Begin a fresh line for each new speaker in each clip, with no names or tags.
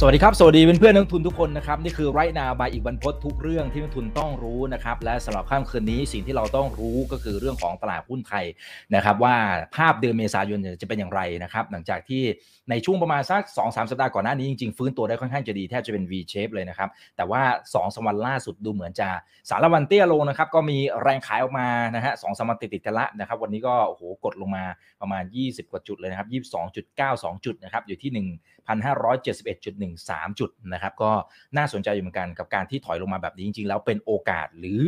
สวัสดีครับ สวัสดีเพื่อนๆนักทุนทุกคนนะครับ นี่คือไรนาบายอีกบรรพททุกเรื่องที่นักทุนต้องรู้นะครับ และสำหรับค่ำคืนนี้สิ่งที่เราต้องรู้ก็คือเรื่องของตลาดหุ้นไทยนะครับว่าภาพเดือนเมษายนจะเป็นอย่างไรนะครับ หลังจากที่ในช่วงประมาณสัก2อสสัปดาห์ก่อนหน้านี้จริงๆ ฟื้นตัวได้ค่อนข้างจะดีแทบจะเป็น V shape เลยนะครับ แต่ว่า2อสวันล่าสุดดูเหมือนจะสารวันเตี้ยลงนะครับก็มีแรงขายออกมานะฮะสองสามวันติดๆกันละนะครับวันนี้ก็โอ้โหกดลงมาประมาณ 20 กว่าจุดเลยนะครับ22.92 จุดนะครับอยู่ที่ 1,571.13 จุดนะครับก็น่าสนใจอยู่เหมือนกันกับการที่ถอยลงมาแบบนี้จริงๆ แล้วเป็นโอกาสหรือ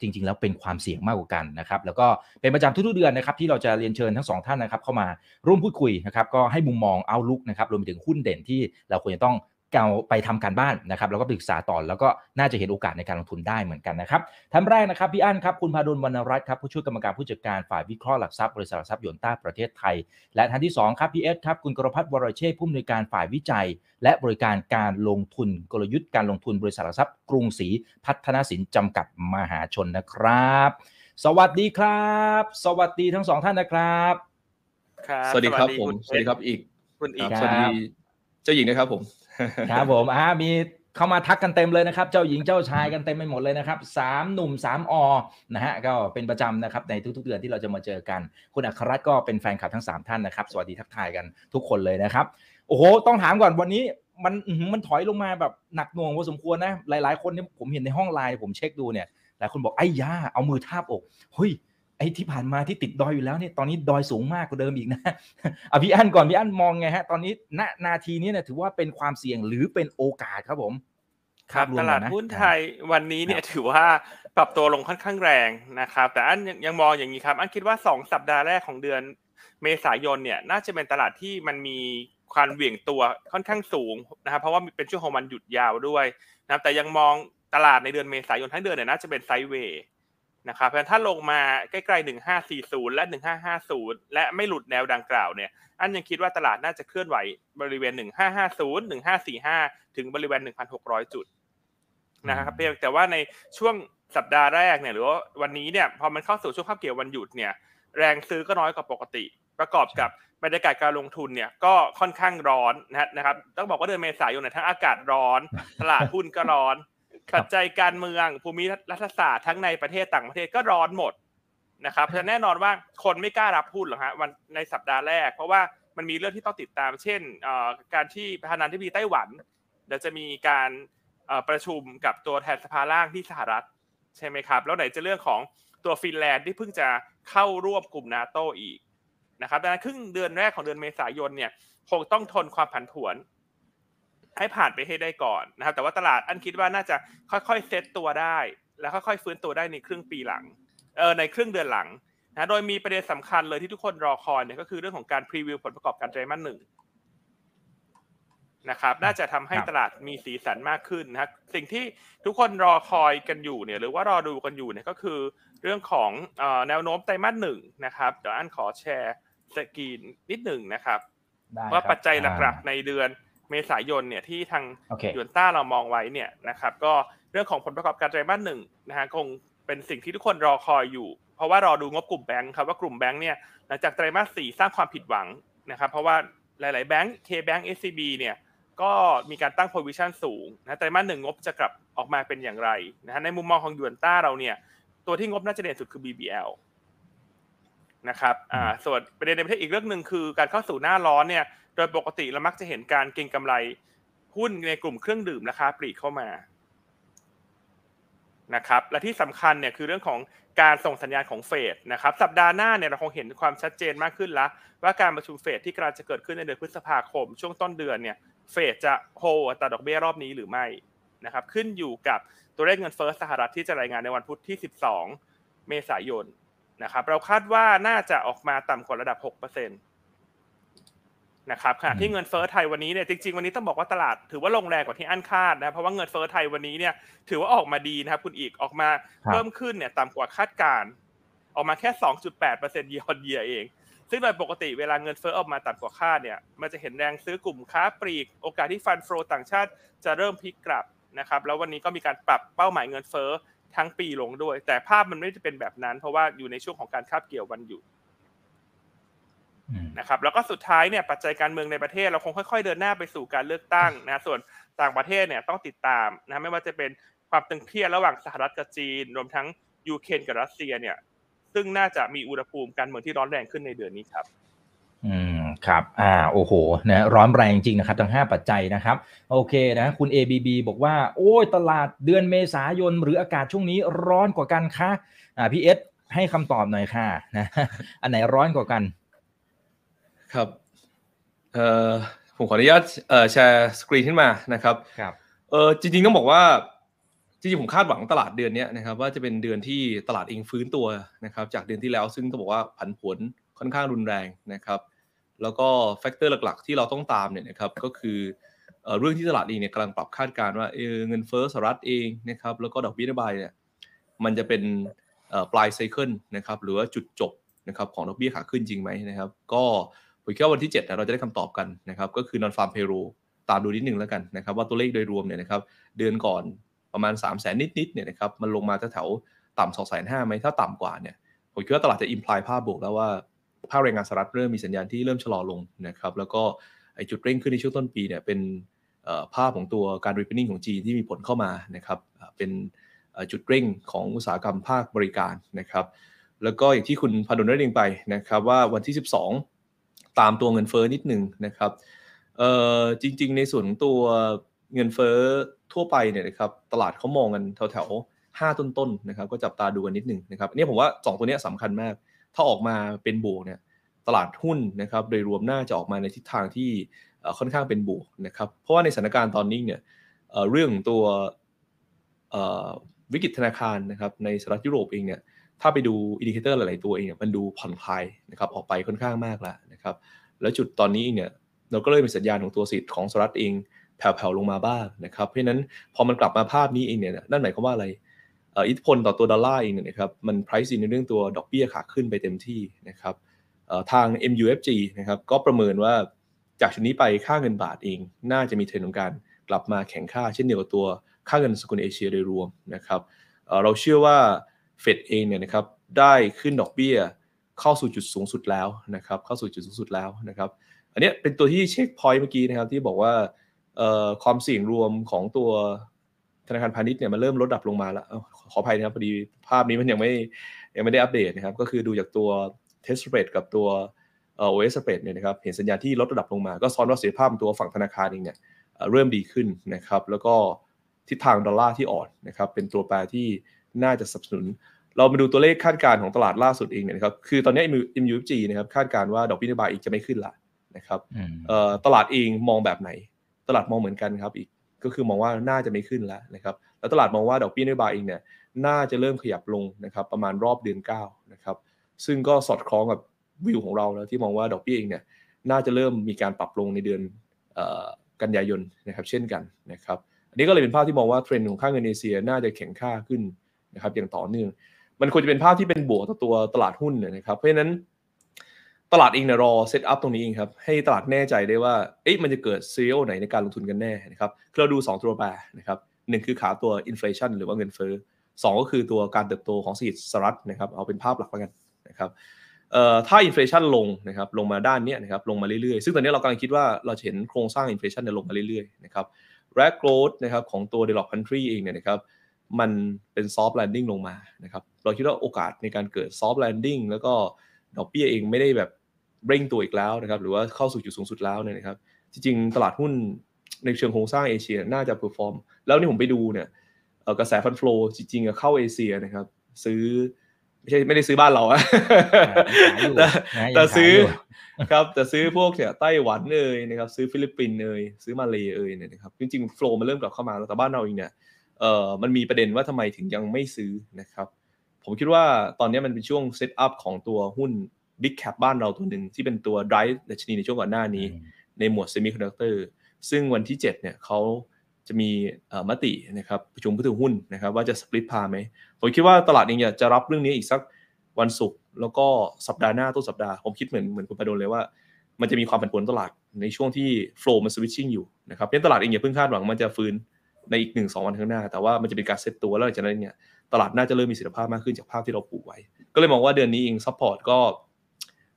จริง ๆ แล้วเป็นความเสี่ยงมากกว่ากันนะครับแล้วก็เป็นประจำทุกๆเดือนนะครับที่เราจะเรียนเชิญทั้งสองท่านนะครับเข้ามาร่วมพูดคุยนะครับก็ให้มุมมองเอาลุกนะครับรวมไปถึงหุ้นเด่นที่เราควรจะต้อง เก่าไปทำการบ้านนะครับแล้วก็ปรึกษาต่อแล้วก็น่าจะเห็นโอกาสในการลงทุนได้เหมือนกันนะครับท่านแรกนะครับพี่อั้นครับคุณพาดุลวรรณรัตน์ครับผู้ช่วยกรรมการผู้จัดการฝ่ายวิเคราะห์หลักทรัพย์บริษัทหลักทรัพย์ยนต้าประเทศไทย และท่านที่2ครับพี่เอสครับคุณกรพัฒน์วรเชษฐ์ผู้อำนวยการฝ่ายวิจัย และบริการการลงทุนกลยุทธ์การลงทุนบริษัทหลักทรัพย์กรุงศรีพัฒนสินจำกัดมหาชนนะครับ สวัสดีครับ สวัสดีทั้งสองท่านนะครับ
ครับ
สวัสดีครับผม
ณ
สวัสดีครับอีก
คุณอีก
ครับสวัสดีเจ้าหญิงนะครับผม
ครับผมอ่ามีเข้ามาทักกันเต็มเลยนะครับ เจ้าหญิงเจ้าชายกันเต็มไปหมดเลยนะครับสามหนุ่มสามอนะฮะก็เป็นประจำนะครับในทุกๆเดือนที่เราจะมาเจอกัน คุณอัครรัตน์ก็เป็นแฟนคลับทั้ง 3 ท่านนะครับ สวัสดีทักทายกันทุกคนเลยนะครับ โอ้โห ต้องถามก่อนวันนี้มันมันถอยลงมาแบบหนักหน่วงพอสมควรนะ หลายๆ คนเนี่ผมเห็นในห้องไลน์ผมเช็คดูเนี่ยหลายคนบอกไอ้ยาเอามือทาบอกเฮ้ย อ้ที่ผ่านมาที่ติดดอยอยู่แล้วเนี่ยตอนนี้ดอยสูงมากกว่าเดิมอีกนะอะพี่อั้นก่อนพี่อั้นมองไงฮะตอนนี้ณนาทีนี้เนี่ยถือว่าเป็นความเสี่ยงหรือเป็นโอกาสครับผม
ครับ
ภพวม
ตลาด
ก่อนะ
หุ้นไทยวันนี้เนี่ยถือว่าปรับตัวลงค่อนข้างแรงนะครับ แต่อันยังยังมองอย่างนี้ครับ อันคิดว่า 2 สัปดาห์แรกของเดือนเมษายนเนี่ยน่าจะเป็นตลาดที่มันมีความเหวี่ยงตัวค่อนข้างสูงนะครับเพราะว่าเป็นช่วงของวันหยุดยาวด้วยนะครับแต่ยังมองตลาดในเดือนเมษายนทั้งเดือนเนี่ยน่าจะเป็นไซด์เวย์ นะครับเพราะฉะนั้นถ้าลงมาใกล้ๆ 1540 และ 1550 และไม่หลุดแนวดังกล่าวเนี่ย อันยังคิดว่าตลาดน่าจะเคลื่อนไหวบริเวณ 1550 1545 ถึงบริเวณ 1,600 จุดนะครับเพียงแต่ว่าในช่วงสัปดาห์แรกเนี่ยหรือว่าวันนี้เนี่ยพอมันเข้าสู่ช่วงข้าบเกี่ยววันหยุดเนี่ยแรงซื้อก็น้อยกว่าปกติ ประกอบกับบรรยากาศการลงทุนเนี่ยก็ค่อนข้างร้อนนะนะครับ ต้องบอกว่าเดือนเมษายนเนี่ยทั้งอากาศร้อน ตลาดหุ้นก็ร้อน
ครับ
ปัจจัยการเมืองภูมิรัฐศาสตร์ทั้งในประเทศต่างประเทศก็ร้อนหมดนะครับเพราะฉะนั้นแน่นอนว่าคนไม่กล้ารับหุ้นหรอกฮะวันในสัปดาห์แรก เพราะว่ามันมีเรื่องที่ต้องติดตาม เช่นเอ่อการที่ประธานาธิบดีไต้หวันเดี๋ยวจะมีการเอ่อประชุมกับตัวแทนสภาล่างที่สหรัฐใช่ไหมครับ แล้วไหนจะเรื่องของตัวฟินแลนด์ที่เพิ่งจะเข้าร่วมกลุ่มนาโตอีกนะครับดังนั้นครึ่งเดือนแรกของเดือนเมษายนเนี่ยคงต้องทนความผันผวน ให้ผ่านไปให้ได้ก่อนนะครับ แต่ว่าตลาดอันคิดว่าน่าจะค่อยๆเซตตัวได้ แล้วค่อยๆฟื้นตัวได้ในครึ่งปีหลังเออในครึ่งเดือนหลังนะโดยมีประเด็นสำคัญเลยที่ทุกคนรอคอยเนี่ยก็คือเรื่องของการพรีวิวผลประกอบการไตรมาสหนึ่งนะครับน่าจะทำให้
ครับ
ตลาดมีสีสันมากขึ้นนะครับสิ่งที่ทุกคนรอคอยกันอยู่เนี่ยหรือว่ารอดูกันอยู่เนี่ยก็คือเรื่องของเอ่อแนวโน้มไตรมาสหนึ่งนะครับเดี๋ยวอันขอแชร์สกรีนนิดหนึ่งนะครับ
ได้
ว่า
ครับ
ปัจจัยหลัก
อ่า
ๆในเดือน เมษายนเนี่ยที่ทาง
โอเค
ยวนต้าเรามองไว้เนี่ยนะครับก็เรื่องของผลประกอบการไตรมาสหนึ่งนะฮะคงเป็นสิ่งที่ทุกคนรอคอยอยู่ เพราะว่ารอดูงบกลุ่มแบงค์ครับว่ากลุ่มแบงค์เนี่ยหลังจากไตรมาสสี่สร้างความผิดหวังนะครับเพราะว่าหลาย ๆ แบงค์ K-Bank SCB เนี่ยก็มีการตั้ง provision สูงนะไตรมาสหนึ่งงบจะกลับออกมาเป็นอย่างไรนะฮะในมุมมองของยวนต้าเราเนี่ยตัวที่งบน่าจะเด่นสุดคือ BBL นะครับอ่าส่วนประเด็นในประเทศอีกเรื่องหนึ่งคือการเข้าสู่หน้าร้อนเนี่ย โดยปกติเรามักจะเห็นการเก็งกำไรหุ้นในกลุ่มเครื่องดื่มราคาปลีกเข้ามานะครับและที่สำคัญเนี่ยคือเรื่องของการส่งสัญญาณของเฟดนะครับสัปดาห์หน้าเนี่ยเราคงเห็นความชัดเจนมากขึ้นแล้วว่าการประชุมเฟดที่กำลังจะเกิดขึ้นในเดือนพฤษภาคม ช่วงต้นเดือนเนี่ยเฟดจะโฮอัตราดอกเบี้ยรอบนี้หรือไม่นะครับขึ้นอยู่กับตัวเลขเงินเฟ้อสหรัฐที่จะรายงานในวันพุธที่ 12 เมษายนนะครับเราคาดว่าน่าจะออกมาต่ำกว่าระดับ 6% นะครับขณะที่เงินเฟ้อไทยวันนี้เนี่ยจริงๆวันนี้ต้องบอกว่าตลาดถือว่าลงแรงกว่าที่อันคาดนะเพราะว่าเงินเฟ้อไทยวันนี้เนี่ยถือว่าออกมาดีนะครับคุณอีกออกมา
ครับ
เพิ่มขึ้นเนี่ยต่ำกว่าคาดการณ์ออกมาแค่ 2.8%เยียร์เยียเอง ซึ่งโดยปกติเวลาเงินเฟ้อออกมาต่ำกว่าคาดเนี่ยมันจะเห็นแรงซื้อกลุ่มค้าปลีก โอกาสที่ฟันโฟต่างชาติจะเริ่มพลิกกลับนะครับแล้ววันนี้ก็มีการปรับเป้าหมายเงินเฟ้อทั้งปีลงด้วย แต่ภาพมันไม่ได้เป็นแบบนั้น เพราะว่าอยู่ในช่วงของการคาบเกี่ยววันหยุด
อืม
นะครับแล้วก็สุดท้ายเนี่ยปัจจัยการเมืองในประเทศเราคงค่อยๆ เดินหน้าไปสู่การเลือกตั้งนะส่วนต่างประเทศเนี่ยต้องติดตามนะไม่ว่าจะเป็นความตึงเครียดระหว่างสหรัฐกับจีน รวมทั้งยูเครนกับรัสเซียเนี่ย ซึ่งน่าจะมีอุณหภูมิการเมืองที่ร้อนแรงขึ้นในเดือนนี้ครับ
อืมครับ อ่าโอ้โหนะร้อนแรงจริงนะครับทั้ง 5 ปัจจัยนะครับ โอเคนะคุณ ABB บอกว่า โอ้ยตลาดเดือนเมษายนหรืออากาศช่วงนี้ร้อนกว่ากันคะอ่าพี่เอสให้คำตอบหน่อยค่ะนะอันไหนร้อนกว่ากัน
ครับเอ่อผมขออนุญาตเอ่อแชร์สกรีนขึ้นมานะครับ
ครับ
เออจริงๆต้องบอกว่าจริงๆผมคาดหวังตลาดเดือนเนี้ยนะครับว่าจะเป็นเดือนที่ตลาดเองฟื้นตัวนะครับจากเดือนที่แล้วซึ่งต้องบอกว่าผันผวนค่อนข้างรุนแรงนะครับ แล้วก็ factor หลักๆ ที่เราต้องตามเนี่ยนะครับก็คือเอ่อเรื่องที่ตลาดเองเนี่ยกำลังปรับคาดการณ์ว่าเออเงินเฟ้อสหรัฐเองนะครับแล้วก็ดอกเบี้ยนโยบายเนี่ยมันจะเป็นเอ่อปลาย cycle นะครับหรือว่าจุดจบนะครับของดอกเบี้ยขาขึ้นจริงไหมนะครับ ก็ ผมคิดว่าวันที่7เนี่ยเราจะได้คำตอบกันนะครับ ก็คือ non-farm payrollตามดูนิดนึงแล้วกันนะครับ ว่าตัวเลขโดยรวมเนี่ยนะครับ เดือนก่อนประมาณ 3 0 0แสนนิดๆเนี่ยนะครับมันลงมาแถวต่ำสองแสนห้าไหมถ้าต่ำกว่าเนี่ยผมคิดว่าตลาดจะอิมพลายภาพบวกแล้วว่าภาคแรงงานสหรัฐเริ่มมีสัญญาณที่เริ่มชะลอลงนะครับ แล้วก็ไอจุดเร่งขึ้นในช่วงต้นปีเนี่ยเป็นภาพของตัวการรีเพนนิ่งของจีนที่มีผลเข้ามานะครับเป็นจุดเร่งของอุตสาหกรรมภาคบริการนะครับ แล้วก็อย่างที่คุณพาดลได้เรียงไปนะครับว่าวันที่ 12 ตามตัวเงินเฟ้อนิดหนึ่งนะครับเอ่อจริง ๆ ในส่วนของตัวเงินเฟ้อทั่วไปเนี่ยนะครับตลาดเขามองกันแถวๆ5ต้นๆนะครับก็จับตาดูกันนิดหนึ่งนะครับอันนี้ผมว่า 2 ตัวนี้ยสำคัญมาก ถ้าออกมาเป็นบวกเนี่ยตลาดหุ้นนะครับโดยรวมน่าจะออกมาในทิศทางที่ค่อนข้างเป็นบวกนะครับเพราะว่าในสถานการณ์ตอนนี้เนี่ยเรื่องตัววิกฤตธนาคารนะครับในสหรัฐยุโรปเองเนี่ย ถ้าไปดู indicator หลาย ๆ ตัวเองเนี่ยมันดูผ่อนคลายนะครับออกไปค่อนข้างมากแล้วนะครับแล้วจุดตอนนี้เนี่ยเราก็เริ่มมีสัญญาณของตัวเศรษฐกิจของสหรัฐเองแผ่วๆลงมาบ้างนะครับเพราะนั้นพอมันกลับมาภาพนี้เองเนี่ยนั่นหมายความว่าอะไรอิทธิพลต่อตัวดอลลาร์เองเนี่ยนะครับมัน price in ในเรื่องตัวดอกเบี้ยขาขึ้นไปเต็มที่นะครับทาง MUFG นะครับก็ประเมินว่าจากจุดนี้ไปค่าเงินบาทเอง น่าจะมีเทรนด์ของการกลับมาแข็งค่า เช่นเดียวกับตัวค่าเงินสกุลเอเชียโดยรวมนะครับเราเชื่อว่า เฟดเองเนี่ยนะครับได้ขึ้นดอกเบี้ยเข้าสู่จุดสูงสุดแล้วนะครับเข้าสู่จุดสูงสุดแล้วนะครับอันนี้เป็นตัวที่ checkpoint เมื่อกี้นะครับที่บอกว่าความเสี่ยงรวมของตัวธนาคารพาณิชย์เนี่ยมันเริ่มลดระดับลงมาแล้วขออภัยนะครับพอดีภาพนี้มันยังไม่ยังไม่ได้อัปเดตนะครับก็คือดูจากตัว TED spread กับตัวเอ่อ OIS spread เนี่ยนะครับเห็นสัญญาณที่ลดระดับลงมา ก็สะท้อนว่าเสถียรภาพตัวฝั่งธนาคารเองเนี่ยเอ่อเริ่มดีขึ้นนะครับแล้วก็ทิศทางดอลลาร์ที่อ่อนนะครับเป็นตัวแปรที่น่าจะสนับสนุน เรามาดูตัวเลขคาดการณ์ของตลาดล่าสุดเองเนี่ยนะครับคือตอนนี้ MUFG นะครับคาดการณ์ว่าดอกเบี้ยนโยบายอีกจะไม่ขึ้นละนะครับ
อืม
เอ่อตลาดเองมองแบบไหน ตลาดมองเหมือนกันครับอีกก็คือมองว่าน่าจะไม่ขึ้นแล้วนะครับแล้วตลาดมองว่าดอกเบี้ยนโยบายเองเนี่ยน่าจะเริ่มขยับลงนะครับประมาณรอบเดือน9นะครับซึ่งก็สอดคล้องกับวิวของเราแล้วที่มองว่าดอกเบี้ยเองเนี่ยน่าจะเริ่มมีการปรับลงในเดือนเอ่อกันยายนนะครับเช่นกันนะครับอันนี้ก็เลยเป็นภาพที่มองว่าเทรนด์ของค่าเงินเอเชียน่าจะแข็งค่าขึ้นนะครับอย่างต่อเนื่อง มันควรจะเป็นภาพที่เป็นบวกต่อตัวตลาดหุ้นเนี่ยนะครับ เพราะฉะนั้นตลาดเองเนี่ยรอ setup ตรงนี้เองครับ ให้ตลาดแน่ใจได้ว่าเอ๊ะมันจะเกิด scenario ไหนในการลงทุนกันแน่นะครับคือเราดู 2 ตัวแปรนะครับหนึ่งคือขาตัว inflation หรือว่าเงินเฟ้อสองก็คือตัวการเติบโตของเศรษฐกิจสหรัฐนะครับเอาเป็นภาพหลักแล้วกันนะครับเอ่อถ้า inflation ลงนะครับลงมาด้านนี้นะครับลงมาเรื่อยๆ ซึ่งตอนนี้เรากำลังคิดว่าเราจะเห็นโครงสร้าง inflation เนี่ยลงมาเรื่อยๆนะครับและ growth นะครับของตัว developed country เองเนี่ยนะครับมันเป็น soft landing ลงมานะครับ เราคิดว่าโอกาสในการเกิด soft landing แล้วก็ดอกเบี้ยเองไม่ได้แบบเร่งตัวอีกแล้วนะครับ หรือว่าเข้าสู่จุดสูงสุดแล้วเนี่ยนะครับ จริงๆ ตลาดหุ้นในเชิงโครงสร้างเอเชียน่าจะ perform แล้วนี่ผมไปดูเนี่ยเอ่อกระแส fund flow จริงๆอะเข้าเอเชียนะครับ ซื้อไม่ใช่ไม่ได้ซื้อบ้านเราอะ
ขายอยู่
แต่
นะยัง
แต่ซื้อ
ขายอยู่
ครับแต่ซื้อพวกเนี่ยไต้หวันเอ่ยนะครับ ซื้อฟิลิปปินส์เอ่ยซื้อมาเลเอ่ยเนี่ยนะครับ จริงๆ flow มันเริ่มกลับเข้ามาแล้วแต่บ้านเราเองเนี่ยเอ่อมันมีประเด็นว่าทำไมถึงยังไม่ซื้อนะครับ ผมคิดว่าตอนนี้มันเป็นช่วง setup ของตัวหุ้น Big Cap บ้านเราตัวหนึ่งที่เป็นตัว drive ดัชนีในช่วงก่อนหน้านี้ ในหมวด Semiconductor ซึ่งวันที่ 7 เนี่ยเขาจะมีเอ่อมตินะครับประชุมผู้ถือหุ้นนะครับ ว่าจะ split par ไหมผมคิดว่าตลาดเองเนี่ยจะรับเรื่องนี้อีกสักวันศุกร์แล้วก็สัปดาห์หน้าต้นสัปดาห์ ผมคิดเหมือนเหมือนคุณประดลเลยว่า มันจะมีความผันผวนตลาดในช่วงที่ flow มัน switching อยู่นะครับเพราะฉะนั้นตลาดเองอย่าเพิ่งคาดหวังมันจะฟื้นในอีกหนึ่งสองวันข้างหน้า แต่ว่ามันจะเป็นการเซตตัวแล้วหลังจากนั้นเนี่ย ตลาดน่าจะเริ่มมีเสถียรภาพมากขึ้นจากภาพที่เราปลูกไว้ ก็เลยมองว่าเดือนนี้เอง support ก็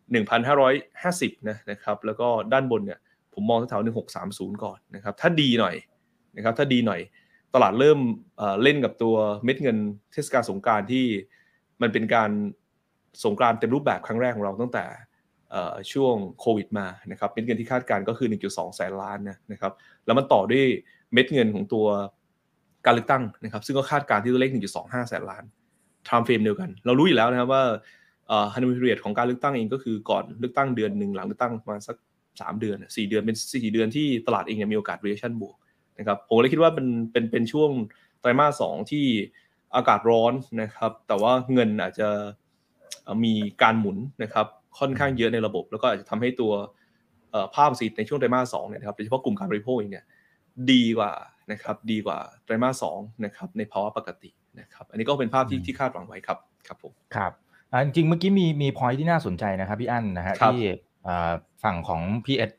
1,550นะนะครับแล้วก็ด้านบนเนี่ยผมมองแถว1630 ก่อนนะครับถ้าดีหน่อยนะครับถ้าดีหน่อยตลาดเริ่มเล่นกับตัวเม็ดเงินเทศกาลสงการที่มันเป็นการสงกานเต็มรูปแบบครั้งแรกของเราตั้งแต่ช่วงโควิดมานะครับเม็ดเงินที่คาดการก็คือ 1.2 แสนล้านนะครับแล้วมันต่อด้วยเม็ดเงินของตัว การเลือกตั้งนะครับ ซึ่งก็คาดการณ์ที่ตัวเลข 1.25 แสนล้านtime frame เดียวกัน เรารู้อยู่แล้วนะครับว่า honeymoon period ของการเลือกตั้งเองก็คือก่อนเลือกตั้งเดือนหนึ่งหลังเลือกตั้งประมาณสัก 3 เดือน 4 เดือนเป็น4เดือนที่ตลาดเองมีโอกาส reaction บวกนะครับผมเลยคิดว่าเป็นเป็นเป็นช่วงไตรมาสสองที่อากาศร้อนนะครับ แต่ว่าเงินอาจจะมีการหมุนนะครับค่อนข้างเยอะในระบบ แล้วก็อาจจะทำให้ตัวภาพเศรษฐกิจในช่วงไตรมาสสองเนี่ยนะครับโดยเฉพาะกลุ่มการบริโภคเองเนี่ยดีกว่า นะครับดีกว่าไตรมาสสองนะครับในภาวะปกตินะครับอันนี้ก็เป็นภาพที่ที่คาดหวังไว้ครับครับผม
ครับจริงเมื่อกี้มีมีพอยที่น่าสนใจนะครับพี่อั้นนะฮะที่ฝั่งของพี่เอ็ด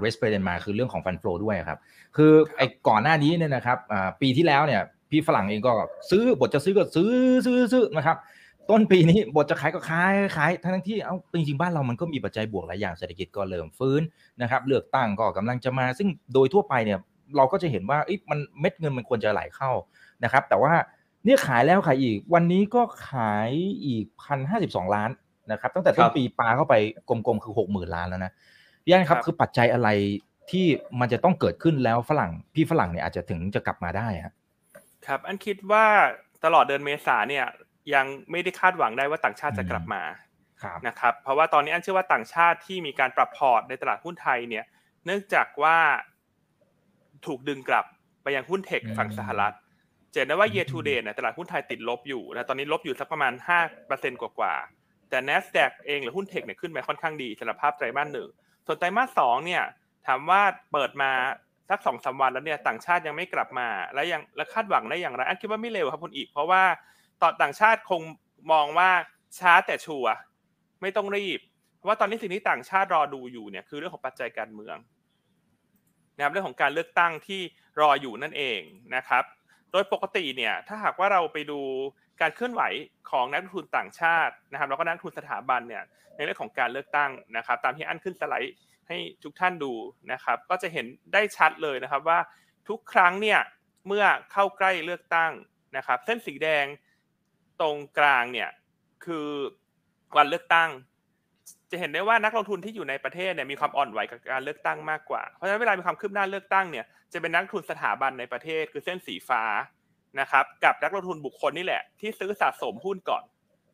เรสเปรดมาคือเรื่องของฟันโฟด้วยครับ คือไอ้ก่อนหน้านี้เนี่ยนะครับปีที่แล้วเนี่ยพี่ฝรั่งเองก็ซื้อบทจะซื้อก็ซื้อซื้อซื้อนะครับต้นปีนี้บทจะขายก็ขายขายทั้งที่เอาจริงๆบ้านเรามันก็มีปัจจัยบวกหลายอย่างเศรษฐกิจก็เริ่มฟื้นนะครับเลือกตั้งก็กำลังจะมาซึ่งโดยทั่วไปเนี่ย เราก็จะเห็นว่ามันเม็ดเงินมันควรจะไหลเข้านะครับ แต่ว่าเนี่ยขายแล้วขายอีก วันนี้ก็ขายอีกพันห้าสิบสองล้านนะครับ ตั้งแต่ต้นปีปลาเข้าไปกลมๆคือหกหมื่นล้านแล้วนะพี่อันครับคือปัจจัยอะไรที่มันจะต้องเกิดขึ้นแล้วฝรั่งพี่ฝรั่งเนี่ยอาจจะถึงจะกลับมาได้ครับ
ครับ อันคิดว่าตลอดเดือนเมษาเนี่ยยังไม่ได้คาดหวังได้ว่าต่างชาติจะกลับมานะครับ เพราะว่าตอนนี้อันเชื่อว่าต่างชาติที่มีการปรับพอร์ตในตลาดหุ้นไทยเนี่ย เนื่องจากว่า ถูกดึงกลับไปยังหุ้นเทคฝั่งสหรัฐเจนได้ว่า year to date เนี่ยตลาดหุ้นไทยติดลบอยู่นะตอนนี้ลบอยู่สักประมาณ 5%กว่าๆแต่ NASDAQ เองหรือหุ้นเทคเนี่ยขึ้นไปค่อนข้างดีสำหรับภาพไตรมาสหนึ่งส่วนไตรมาสสองเนี่ยถามว่าเปิดมาสักสองสาวันแล้วเนี่ยต่างชาติยังไม่กลับมา และยังและคาดหวังได้อย่างไรอันคิดว่าไม่เร็วครับคุณอีก เพราะว่าต่อต่างชาติคงมองว่าช้าแต่ชัวร์ไม่ต้องรีบ เพราะว่าตอนนี้สิ่งที่ต่างชาติรอดูอยู่เนี่ยคือเรื่องของปัจจัยการเมือง นะครับเรื่องของการเลือกตั้งที่รออยู่นั่นเองนะครับ โดยปกติเนี่ยถ้าหากว่าเราไปดูการเคลื่อนไหวของนักลงทุนต่างชาตินะครับแล้วก็นักลงทุนสถาบันเนี่ยในเรื่องของการเลือกตั้งนะครับ ตามที่อันขึ้นสไลด์ให้ทุกท่านดูนะครับ ก็จะเห็นได้ชัดเลยนะครับว่าทุกครั้งเนี่ยเมื่อเข้าใกล้เลือกตั้งนะครับ เส้นสีแดงตรงกลางเนี่ยคือวันเลือกตั้ง จะเห็นได้ว่านักลงทุนที่อยู่ในประเทศเนี่ยมีความอ่อนไหวกับการเลือกตั้งมากกว่า เพราะฉะนั้นเวลามีความคืบหน้าเลือกตั้งเนี่ยจะเป็นนักลงทุนสถาบันในประเทศคือเส้นสีฟ้านะครับกับนักลงทุนบุคคลนี่แหละ ที่ซื้อสะสมหุ้นก่อน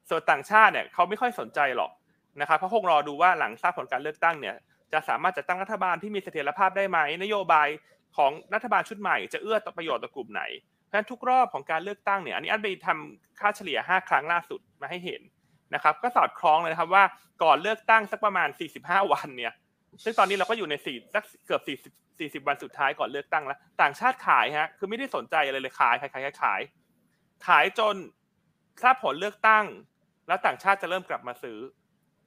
ส่วนต่างชาติเนี่ยเขาไม่ค่อยสนใจหรอกนะครับเพราะคงรอดูว่าหลังทราบผลการเลือกตั้งเนี่ยจะสามารถจัดตั้งรัฐบาลที่มีเสถียรภาพได้ไหมนโยบายของรัฐบาลชุดใหม่จะเอื้อต่อประโยชน์ต่อกลุ่มไหนเพราะฉะนั้นทุกรอบของการเลือกตั้งเนี่ยอันนี้อันไปทำค่าเฉลี่ย 5 ครั้งล่าสุดมาให้เห็น นะครับก็สอดคล้องเลยนะครับว่าก่อนเลือกตั้งสักประมาณ 45 วันเนี่ยซึ่งตอนนี้เราก็อยู่ในสี่สักเกือบ 40 40 วันสุดท้ายก่อนเลือกตั้งแล้ว ต่างชาติขายฮะคือไม่ได้สนใจอะไรเลยขายขายขายขาย ขายจนทราบผลเลือกตั้ง แล้วต่างชาติจะเริ่มกลับมาซื้อ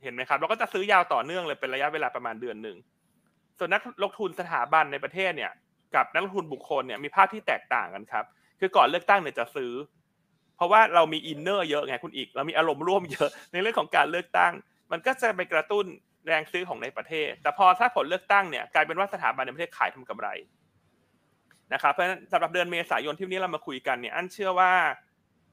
เห็นไหมครับเราก็จะซื้อยาวต่อเนื่องเลยเป็นระยะเวลาประมาณเดือนหนึ่งส่วนนักลงทุนสถาบันในประเทศเนี่ย กับนักลงทุนบุคคลเนี่ยมีภาพที่แตกต่างกันครับ คือก่อนเลือกตั้งเนี่ยจะซื้อ เพราะว่าเรามีอินเนอร์เยอะไงคุณอีก เรามีอารมณ์ร่วมเยอะในเรื่องของการเลือกตั้ง มันก็จะไปกระตุ้นแรงซื้อของในประเทศ แต่พอถ้าผลเลือกตั้งเนี่ยกลายเป็นว่าสถาบันในประเทศขายทำกำไรนะครับเพราะฉะนั้นสำหรับเดือนเมษายนที่นี้เรามาคุยกันเนี่ยอันเชื่อว่า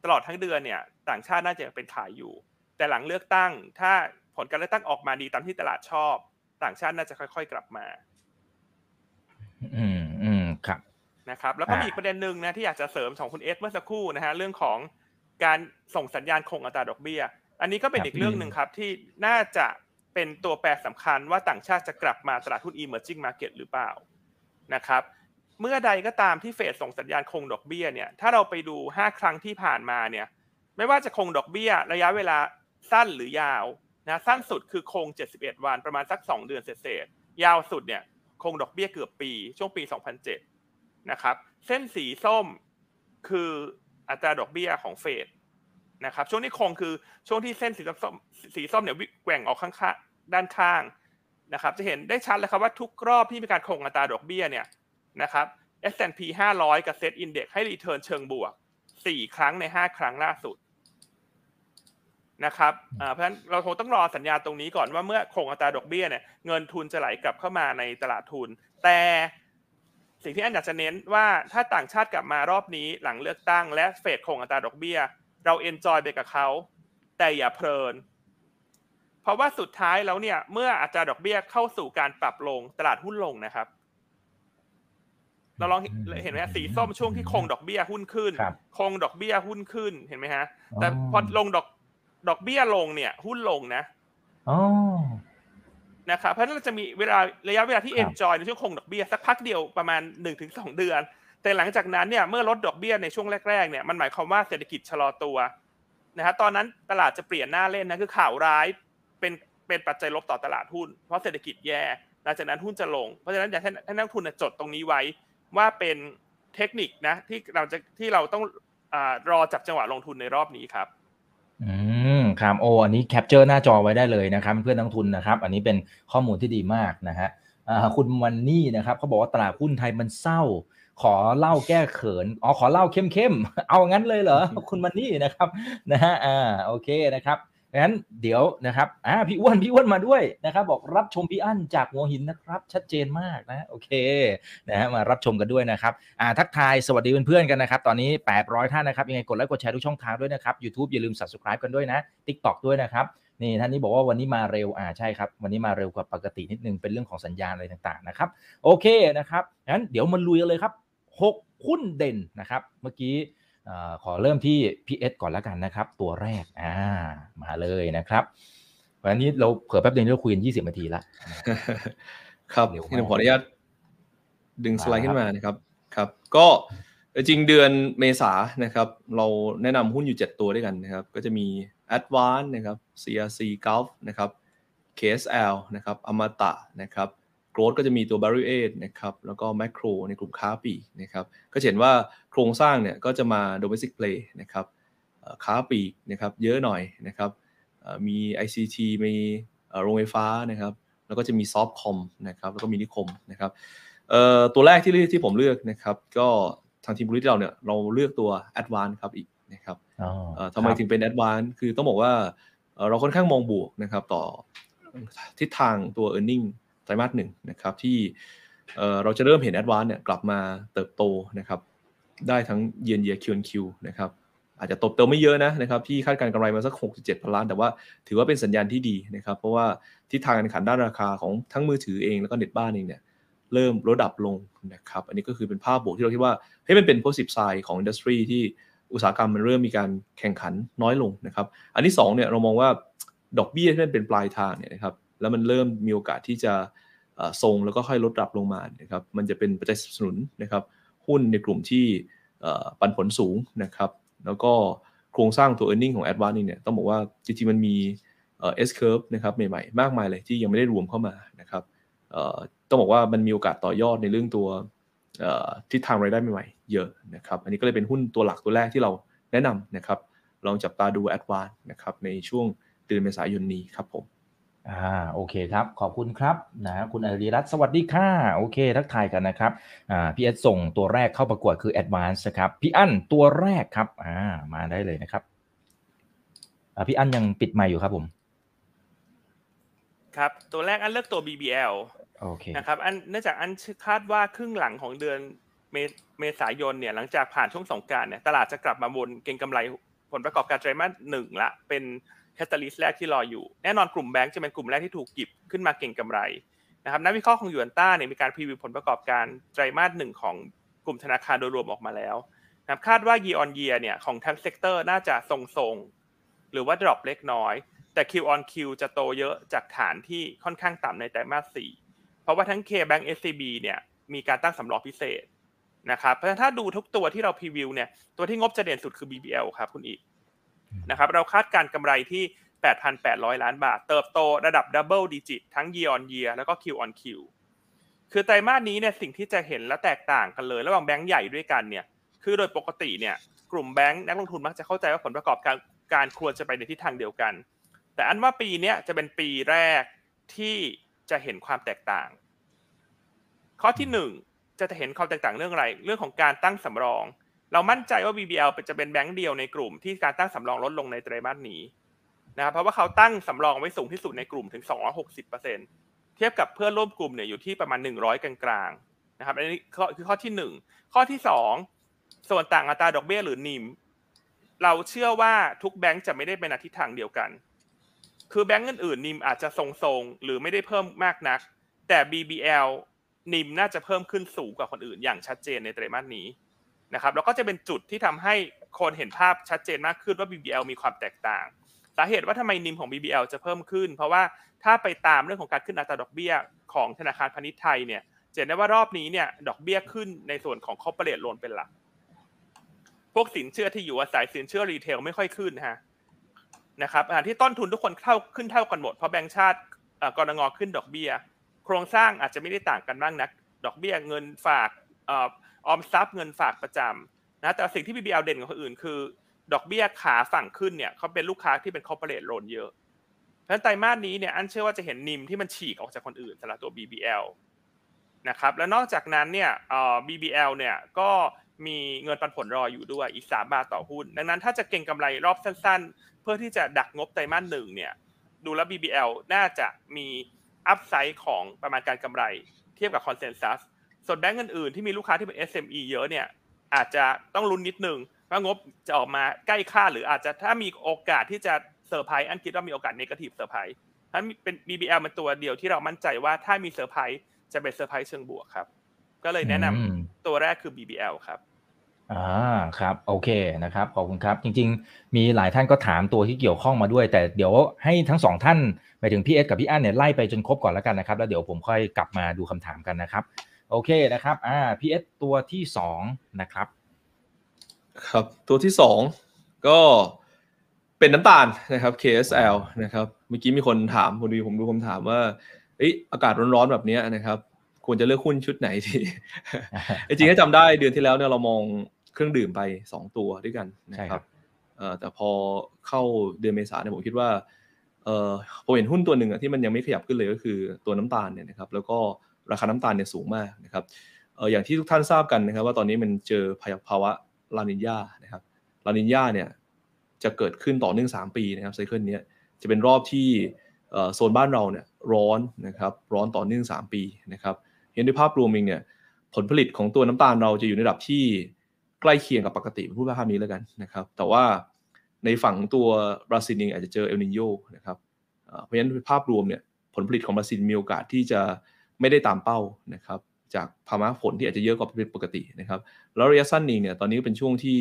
ตลอดทั้งเดือนเนี่ยต่างชาติน่าจะเป็นขายอยู่ แต่หลังเลือกตั้ง ถ้าผลการเลือกตั้งออกมาดีตามที่ตลาดชอบ ต่างชาติน่าจะค่อย ๆ กลับมา
อืมอืมครับ
นะครับแล้วก็มีอีกประเด็นหนึ่งนะที่อยากจะเสริมของคุณเอสเมื่อสักครู่นะฮะเรื่องของการส่งสัญญาณคงอัตราดอกเบี้ย อันนี้ก็เป็นอีกเรื่องหนึ่งครับที่น่าจะเป็นตัวแปรสำคัญว่าต่างชาติจะกลับมาตลาดหุ้น emerging market หรือเปล่านะครับเมื่อใดก็ตามที่เฟดส่งสัญญาณคงดอกเบี้ยเนี่ยถ้าเราไปดู 5 ครั้งที่ผ่านมาเนี่ยไม่ว่าจะคงดอกเบี้ย ระยะเวลาสั้นหรือยาวนะสั้นสุดคือคง 71 วันประมาณสัก 2 เดือนเศษยาวสุดเนี่ยคงดอกเบี้ยเกือบปี ช่วงปี 2007 นะครับ เส้นสีส้มคืออัตราดอกเบี้ยของเฟดนะครับ ช่วงนี้คงคือช่วงที่เส้นสีส้มสีส้มเนี่ยแกว่งออกข้างๆด้านข้างนะครับ จะเห็นได้ชัดเลยครับว่าทุกรอบที่มีการคงอัตราดอกเบี้ยเนี่ยนะครับ S&P 500 กับ SET Index ให้ return เชิงบวกสี่ครั้งในห้าครั้งล่าสุดนะครับ เพราะฉะนั้นเราคงต้องรอสัญญาณตรงนี้ก่อนว่าเมื่อคงอัตราดอกเบี้ยเนี่ยเงินทุนจะไหลกลับเข้ามาในตลาดทุน แต่ สิ่งที่อันอยากจะเน้นว่าถ้าต่างชาติกลับมารอบนี้หลังเลือกตั้งและเฟดคงอัตราดอกเบี้ย เรา enjoy ไปกับเขาแต่อย่าเพลิน เพราะว่าสุดท้ายแล้วเนี่ย เมื่ออัตราดอกเบี้ยเข้าสู่การปรับลงตลาดหุ้นลงนะครับ เราลองเห็นไหมสีส้มช่วงที่คงดอกเบี้ยหุ้นขึ้น คงดอกเบี้ยหุ้นขึ้นเห็นไหมฮะ แต่พอลงดอกดอกเบี้ยลงเนี่ย หุ้นลงนะ นะครับเพราะฉะนั้นเราจะมีเวลาระยะเวลาที่เอนจอยในช่วงคงดอกเบี้ยสักพักเดียวประมาณหนึ่งถึงสองเดือน แต่หลังจากนั้นเนี่ยเมื่อลดดอกเบี้ยในช่วงแรกๆเนี่ยมันหมายความว่าเศรษฐกิจชะลอตัวนะครับตอนนั้นตลาดจะเปลี่ยนหน้าเล่นนะคือข่าวร้ายเป็นเป็นปัจจัยลบต่อตลาดหุ้น เพราะเศรษฐกิจแย่หลังจากนั้นหุ้นจะลง เพราะฉะนั้นอยากให้นักลงทุนจดตรงนี้ไว้ว่าเป็นเทคนิคนะที่เราจะที่เราต้องรอจับจังหวะลงทุนในรอบนี้ครับ
อืม ครับโอ้อันนี้ capture หน้าจอไว้ได้เลยนะครับเพื่อนนักลงทุนนะครับ อันนี้เป็นข้อมูลที่ดีมากนะฮะคุณวันนี่นะครับเขาบอกว่าตลาดหุ้นไทยมันเศร้า ขอเล่าแก้เขินอ๋อขอเล่าเข้มๆเอางั้นเลยเหรอคุณมันนี่นะครับนะฮะอ่าโอเคนะครับ งั้นเดี๋ยวนะครับอ่าพี่อ้วนพี่อ้วนมาด้วยนะครับ บอกรับชมพี่อั้นจากหัวหินนะครับ ชัดเจนมากนะโอเคนะฮะมารับชมกันด้วยนะครับอ่าทักทายสวัสดีเพื่อนๆกันนะครับ ตอนนี้ 800 ท่านนะครับยังไงกดไลค์กดแชร์ทุกช่องทางด้วยนะครับ YouTube อย่าลืม subscribe กันด้วยนะ TikTok ด้วยนะครับนี่ท่านนี้บอกว่าวันนี้มาเร็วอ่าใช่ครับ วันนี้มาเร็วกว่าปกตินิดนึงเป็นเรื่องของสัญญาณอะไรต่างๆนะครับ โอเคนะครับงั้นเดี๋ยวมาลุยเลยครับ 6 หุ้นเด่นนะครับ เมื่อกี้ ขอเริ่มที่พีเอสก่อนแล้วกันนะครับ ตัวแรกอ่ามาเลยนะครับวันนี้เราเผื่อแป๊บเดียวเราคุยกันยี่สิบนาทีละ
ครับที่ผมขออนุญาตดึงสไลด์ขึ้นมานะครับครับ ก็จริงเดือนเมษานะครับ เราแนะนำหุ้นอยู่ 7 ตัวด้วยกันนะครับ ก็จะมี a d v a n c e นะครับ CRC Gulf นะครับ KSL นะครับอมตะนะครับ โกรดก็จะมีตัว b a r r i a นะครับแล้วก็แม c โครในกลุ่มค้าปีนะครับก็เห็นว่าโครงสร้างเนี่ยก็จะมา domestic play นะครับค้าปีนะครับเยอะหน่อยนะครับมี ICT มีโรงไฟฟ้านะครับแล้วก็จะมีซอฟต์คอมนะครับแล้วก็มีนิคมนะครับตัวแรกที่ที่ผมเลือกนะครับ ก็ทางทีมบริษัทเราเนี่ยเราเลือกตัว Advance ครับอีกนะครับทำไมถึงเป็น Advance คือต้องบอกว่าเราค่อนข้างมองบวกนะครับต่อทิศทางตัว e a r n i n g ไต รมาสหนึ่งนะครับที่เราจะเริ่มเห็น Advance เนี่ยกลับมาเติบโตนะครับได้ทั้งเยียนเยียคิวคิวนะครับอาจจะเติบโตไม่เยอะนะนะครับที่คาดการณ์กำไรมาสัก 67 พันล้าน แต่ว่าถือว่าเป็นสัญญาณที่ดีนะครับ เพราะว่าทิศทางการแข่งขันด้านราคาของทั้งมือถือเองแล้วก็เน็ตบ้านเองเนี่ยเริ่มลดระดับลงนะครับอันนี้ก็คือเป็นภาพบวกที่เราคิดว่าเฮ้ยมันเป็น positive sign ของ industry ที่อุตสาหกรรมมันเริ่มมีการแข่งขันน้อยลงนะครับ อันที่2เนี่ยเรามองว่าดอกเบี้ยที่มันเป็นปลายทางเนี่ยนะครับ แล้วมันเริ่มมีโอกาสที่จะทรงแล้วก็ค่อยลดระดับลงมานะครับมันจะเป็นปัจจัยสนับสนุนนะครับหุ้นในกลุ่มที่ปันผลสูงนะครับแล้วก็โครงสร้างตัว e a r n i n g ของ a d v a n c e เนี่ยต้องบอกว่าจริงๆมันมี S-curve นะครับใหม่ๆ มากมายเลยที่ยังไม่ได้รวมเข้ามานะครับต้องบอกว่ามันมีโอกาสต่อยอดในเรื่องตัวทิศทางรายได้ใหม่ๆ เยอะนะครับ อันนี้ก็เลยเป็นหุ้นตัวหลักตัวแรกที่เราแนะนำนะครับ ลองจับตาดู a d v a n c e นะครับในช่วงเดือนเมษายนนี้ครับผม
อ่าโอเคครับ ขอบคุณครับนะคุณอริรัตน์สวัสดีค่ะ โอเค ทักทายกันนะครับอ่าพี่เอสส่งตัวแรกเข้าประกวดคือ Advance ครับพี่อั้นตัวแรกครับอ่ามาได้เลยนะครับอ่าพี่อั้นยังปิดไมค์อยู่ครับผม
ครับตัวแรกอันเลือกตัว BBL
โอเค
นะครับอันเนื่องจากอันคาดว่าครึ่งหลังของเดือนเมษายนเนี่ยหลังจากผ่านช่วงสงกรานต์เนี่ยตลาดจะกลับมาวนเก็งกำไรผลประกอบการไตรมาสหนึ่งละเป็น catalyst แรกที่รออยู่ แน่นอนกลุ่มแบงก์จะเป็นกลุ่มแรกที่ถูกหยิบขึ้นมาเก็งกำไรนะครับนักวิเคราะห์ของหยวนต้าเนี่ยมีการ preview ผลประกอบการไตรมาสหนึ่งของกลุ่มธนาคารโดยรวมออกมาแล้วนะคาดว่า year on year เนี่ยของทั้ง sector น่าจะทรงๆ หรือว่า drop เล็กน้อย แต่ Q on Q จะโตเยอะจากฐานที่ค่อนข้างต่ำในไตรมาส 4 เพราะว่าทั้ง K-Bank SCB เนี่ยมีการตั้งสำรองพิเศษนะครับเพราะฉะนั้นถ้าดูทุกตัวที่เรา preview เนี่ยตัวที่งบจะเด่นสุดคือ BBL ครับคุณอีก นะครับเราคาดการณ์กำไรที่ 8,800 ล้านบาท เติบโตระดับ double digit ทั้ง year on year แล้วก็ Q on Q คือไตรมาสนี้เนี่ยสิ่งที่จะเห็นและแตกต่างกันเลย ระหว่างแบงก์ใหญ่ด้วยกันเนี่ยคือโดยปกติเนี่ยกลุ่มแบงก์นักลงทุนมักจะเข้าใจว่าผลประกอบการการควรจะไปในทิศทางเดียวกัน แต่อันว่าปีนี้จะเป็นปีแรกที่จะเห็นความแตกต่าง ข้อที่หนึ่งจะเห็นความแตกต่างเรื่องอะไร เรื่องของการตั้งสำรอง เรามั่นใจว่า BBL จะเป็นแบงก์เดียวในกลุ่มที่การตั้งสำรองลดลงในไตรมาสนี้นะครับเพราะว่าเขาตั้งสำรองไว้สูงที่สุดในกลุ่มถึง 260%เทียบกับเพื่อนร่วมกลุ่มเนี่ยอยู่ที่ประมาณ 100 กลางๆนะครับอันนี้คือข้อที่ 1 ข้อที่ 2 ส่วนต่างอัตราดอกเบี้ยหรือนิมเราเชื่อว่าทุกแบงก์จะไม่ได้เป็นอทิศทางเดียวกัน คือแบงก์อื่นๆนิมอาจจะทรงๆหรือไม่ได้เพิ่มมากนัก แต่ BBL นิมน่าจะเพิ่มขึ้นสูงกว่าคนอื่นอย่างชัดเจนในไตรมาสนี้ นะครับแล้วก็จะเป็นจุดที่ทำให้คนเห็นภาพชัดเจนมากขึ้นว่า BBL มีความแตกต่าง สาเหตุว่าทำไมนิมของ BBL จะเพิ่มขึ้น เพราะว่าถ้าไปตามเรื่องของการขึ้นอัตราดอกเบี้ยของธนาคารพาณิชย์ไทยเนี่ยจะเห็นได้ว่ารอบนี้เนี่ยดอกเบี้ยขึ้นในส่วนของ corporate loan เป็นหลัก พวกสินเชื่อที่อยู่อาศัยสินเชื่อรีเทลไม่ค่อยขึ้นฮะนะครับที่ต้นทุนทุกคนเท่าขึ้นเท่ากันหมดเพราะแบงก์ชาติกรงงขึ้นดอกเบี้ย โครงสร้างอาจจะไม่ได้ต่างกันมากนัก ดอกเบี้ยเงินฝาก ออมทรัพย์เงินฝากประจำนะแต่สิ่งที่ BBL เด่นกว่าคนอื่นคือ ดอกเบี้ยขาฝั่งขึ้นเนี่ยเขาเป็นลูกค้าที่เป็น corporate loan เยอะเพราะฉะนั้นไตรมาสนี้เนี่ยอันเชื่อว่าจะเห็นนิมที่มันฉีกออกจากคนอื่นสำหรับตัว BBL นะครับแล้วนอกจากนั้นเนี่ย BBL เนี่ยก็มีเงินปันผลรออยู่ด้วยอีก 3 บาทต่อหุ้น ดังนั้นถ้าจะเก่งกำไรรอบสั้นๆ เพื่อที่จะดักงบไตรมาสหนึ่งเนี่ยดูแล้ว BBL น่าจะมีอัพไซด์ของประมาณการกำไร เทียบกับคอนเซนแซส ส่วนแบงก์อื่นๆที่มีลูกค้าที่เป็น SME เยอะเนี่ยอาจจะต้องลุ้นนิดนึงว่างบจะออกมาใกล้คาดหรืออาจจะถ้ามีโอกาสที่จะเซอร์ไพรส์อันคิดว่ามีโอกาส negative surprise ถ้าเป็น BBL เป็นตัวเดียวที่เรามั่นใจว่าถ้ามีเซอร์ไพรส์จะเป็นเซอร์ไพรส์เชิงบวกครับ ก็เลยแนะนำตัวแรกคือ BBL ครับ
อ่าครับโอเคนะครับขอบคุณครับ จริง ๆ มีหลายท่านก็ถามตัวที่เกี่ยวข้องมาด้วย แต่เดี๋ยวให้ทั้งสองท่านไปถึงพี่เอสกับพี่อั้นเนี่ยไล่ไปจนครบก่อนแล้วกันนะครับแล้วเดี๋ยวผมค่อยกลับมาดูคำถามกันนะครับ โอเคนะครับอ่าพี่เอสตัวที่สองนะครับ
ครับตัวที่สองก็เป็นน้ำตาลนะครับ KSL นะครับเมื่อกี้มีคนถามพอดีผมดูคำถามว่าเอ้อากาศร้อนๆแบบนี้นะครับ ควรจะเลือกหุ้นชุดไหนดีจริงๆถ้าจำได้เดือนที่แล้วเนี่ยเรามองเครื่องดื่มไป2ตัวด้วยกันนะครับแต่พอเข้าเดือนเมษาเนี่ยผมคิดว่าเออผมเห็นหุ้นตัวหนึ่งที่มันยังไม่ขยับขึ้นเลยก็คือตัวน้ำตาลเนี่ยนะครับ แล้วก็ ราคาน้ำตาลเนี่ยสูงมากนะครับเอออย่างที่ทุกท่านทราบกันนะครับ ว่าตอนนี้มันเจอภาวะลานินยานะครับลานินยาเนี่ยจะเกิดขึ้นต่อเนื่อง 3 ปีนะครับ cycle นี้จะเป็นรอบที่โซนบ้านเราเนี่ยร้อนนะครับร้อนต่อเนื่อง 3 ปีนะครับเห็นด้วยภาพรวมเองเนี่ยผลผลิตของตัวน้ำตาลเราจะอยู่ในระดับที่ใกล้เคียงกับปกติพูดภาพนี้แล้วกันนะครับ แต่ว่าในฝั่งตัวบราซิลเองอาจจะเจอเอลนีโญนะครับเพราะฉะนั้นภาพรวมเนี่ยผลผลิตของบราซิลมีโอกาสที่จะ ไม่ได้ตามเป้านะครับจากภาวะฝนที่อาจจะเยอะกว่าปกตินะครับแล้วระยะสั้นเองเนี่ยตอนนี้เป็นช่วงที่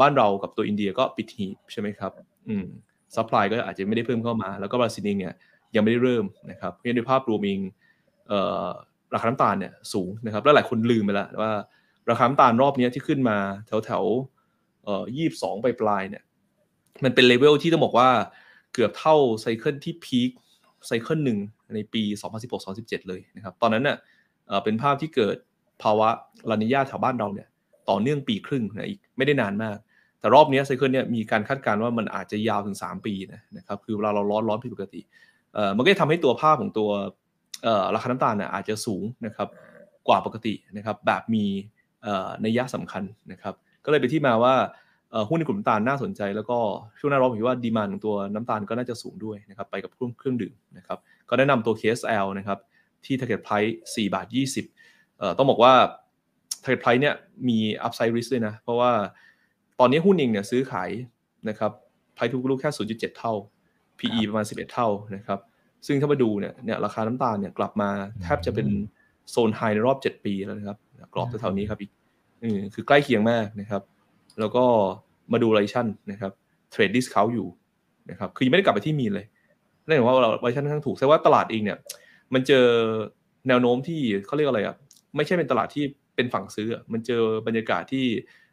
บ้านเรากับตัวอินเดียก็ปิดหีบใช่ไหมครับอืม supply ก็อาจจะไม่ได้เพิ่มเข้ามา แล้วก็บราซิลเองเนี่ยยังไม่ได้เริ่มนะครับเพราะฉะนั้นในภาพรวมเองราคาน้ำตาลเนี่ยสูงนะครับแล้วหลายคนลืมไปแล้วว่าราคาน้ำตาลรอบนี้ที่ขึ้นมาแถวแถวเอ่อยี่สิบสองปลายเนี่ยมันเป็นเลเวลที่ต้องบอกว่าเกือบเท่า cycle ที่ peak cycle หนึ่ง ในปี 2016-2017 เลยนะครับตอนนั้นเนี่ยเป็นภาพที่เกิดภาวะลานีญาแถวบ้านเราเนี่ยต่อเนื่องปีครึ่งนะอีกไม่ได้นานมาก แต่รอบนี้ cycle เนี่ยมีการคาดการณ์ว่ามันอาจจะยาวถึง 3 ปีนะนะครับคือเวลาเราร้อนร้อนผิดปกติมันก็จะทำให้ตัวภาพของตัวราคาน้ำตาลเนี่ยอาจจะสูงนะครับกว่าปกตินะครับแบบมีในยะสำคัญนะครับก็เลยเป็นที่มาว่า หุ้นในกลุ่มน้ำตาลน่าสนใจ แล้วก็ช่วงหน้าร้อนผมคิดว่าดีมานของตัวน้ำตาลก็น่าจะสูงด้วยนะครับไปกับเครื่องดื่มนะครับก็แนะนำตัว KSL นะครับที่ target price 4บาท20เอ่อต้องบอกว่า target price เนี่ยมี upside risk ด้วยนะเพราะว่าตอนนี้หุ้นเองเนี่ยซื้อขายนะครับ price to book แค่ 0.7 เท่า PE ประมาณ 11 เท่านะครับซึ่งถ้ามาดูเนี่ยเนี่ยราคาน้ำตาลเนี่ยกลับมาแทบจะเป็นโซน high ในรอบ 7 ปีแล้วนะครับกรอบแถวๆนี้ครับอีกคือใกล้เคียงมากนะครับ แล้วก็มาดูไรชั่นนะครับ trade discount อยู่นะครับคือยังไม่ได้กลับไปที่ mean เลยนั่นหมายว่าเราไรชั่นค่อนข้างถูกแสดงว่าตลาดเองเนี่ย มันเจอแนวโน้มที่เขาเรียกอะไรอะไม่ใช่เป็นตลาดที่เป็นฝั่งซื้อ มันเจอบรรยากาศที่